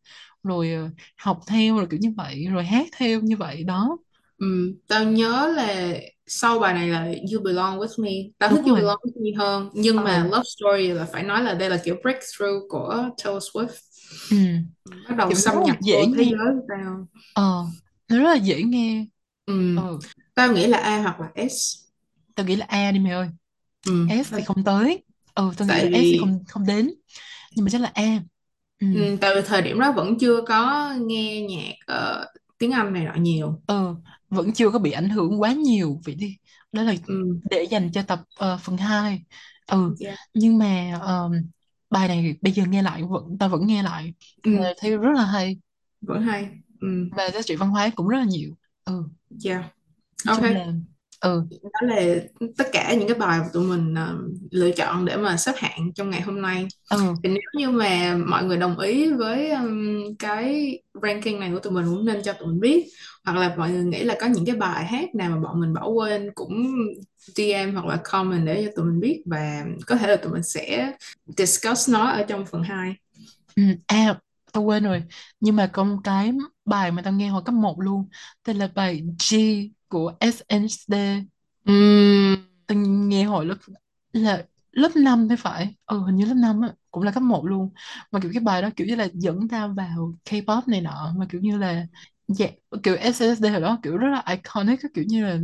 Rồi ờ, học theo rồi kiểu như vậy rồi hát theo như vậy. Đó ừ. Tao nhớ là sau bài này là You Belong With Me. Tao thích đúng You rồi. Belong With Me hơn Nhưng mà ờ Love Story là phải nói là đây là kiểu breakthrough của Taylor Swift. Ừ. Bắt đầu kiểu nó rất xâm là nhập dễ vô thế nghe. giới của tao. Ờ nó rất là dễ nghe. Ừ. ờ. Tao nghĩ là A hoặc là S. Tao nghĩ là A đi mày ơi. Ừ. S thì không tới. Ừ tao nghĩ Tại là S thì vì không không đến. Nhưng mà chắc là A. Ừ. Ừ, tại vì thời điểm đó vẫn chưa có nghe nhạc ờ, tiếng Anh này nọ nhiều. Ừ vẫn chưa có bị ảnh hưởng quá nhiều vậy đi đó là ừ. để dành cho tập ờ, phần hai ừ Yeah. nhưng mà ờm, bài này bây giờ nghe lại vẫn ta vẫn nghe lại Ừ. thấy rất là hay Vẫn hay ừ. và giá trị văn hóa cũng rất là nhiều ừ Yeah. chung Ok là ừ. Đó là tất cả những cái bài mà tụi mình ờ, lựa chọn để mà xếp hạng trong ngày hôm nay. Ừ. Thì nếu như mà mọi người đồng ý với um, cái ranking này của tụi mình cũng nên cho tụi mình biết hoặc là mọi người nghĩ là có những cái bài hát nào mà bọn mình bỏ quên cũng DM hoặc là comment để cho tụi mình biết và có thể là tụi mình sẽ discuss nó ở trong phần hai. Ừ. À tao quên rồi. Nhưng mà có một cái bài mà tao nghe hồi cấp một luôn. Tên là bài G của SNSD Ừm, Tôi nghe hồi lớp là lớp 5 thì phải? Ừ hình như lớp 5 á cũng là cấp một luôn. Mà kiểu cái bài đó kiểu như là dẫn ta vào K-pop này nọ mà kiểu như là dạ, kiểu SNSD hồi đó kiểu rất là iconic kiểu như là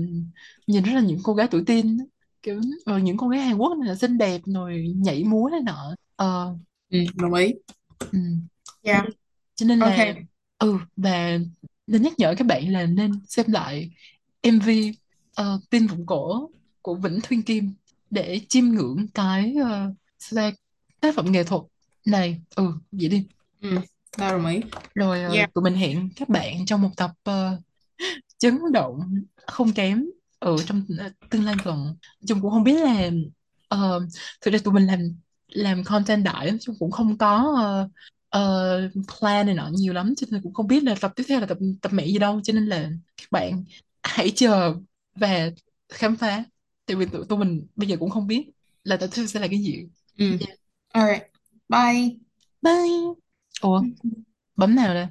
nhìn rất là những cô gái tuổi teen kiểu rồi những cô gái Hàn Quốc này là xinh đẹp rồi nhảy múa này nọ. Ờ. Ừ, đồng ý. Ừ. cho yeah nên, cho nên là ok. ừ và nên nhắc nhở các bạn là nên xem lại MV uh, Pin Vụn Cổ của Vĩnh Thuyên Kim để chiêm ngưỡng cái uh, tác phẩm nghệ thuật này. Ừ vậy đi. Ừ, tao đồng ý. Rồi ờ, yeah. tụi mình hẹn các bạn trong một tập ờ, chấn động không kém ở trong ờ, tương lai gần. Chung cũng không biết là uh, thực ra tụi mình làm làm content đại chứ cũng không có ờ, ờ, plan này nọ nhiều lắm cho nên cũng không biết là tập tiếp theo là tập tập mẹ gì đâu cho nên là các bạn hãy chờ và khám phá. Tại vì tụi, tụi mình bây giờ cũng không biết là theo sẽ là cái gì. Ừ. alright bye. Bye. Ủa? Bấm nào đây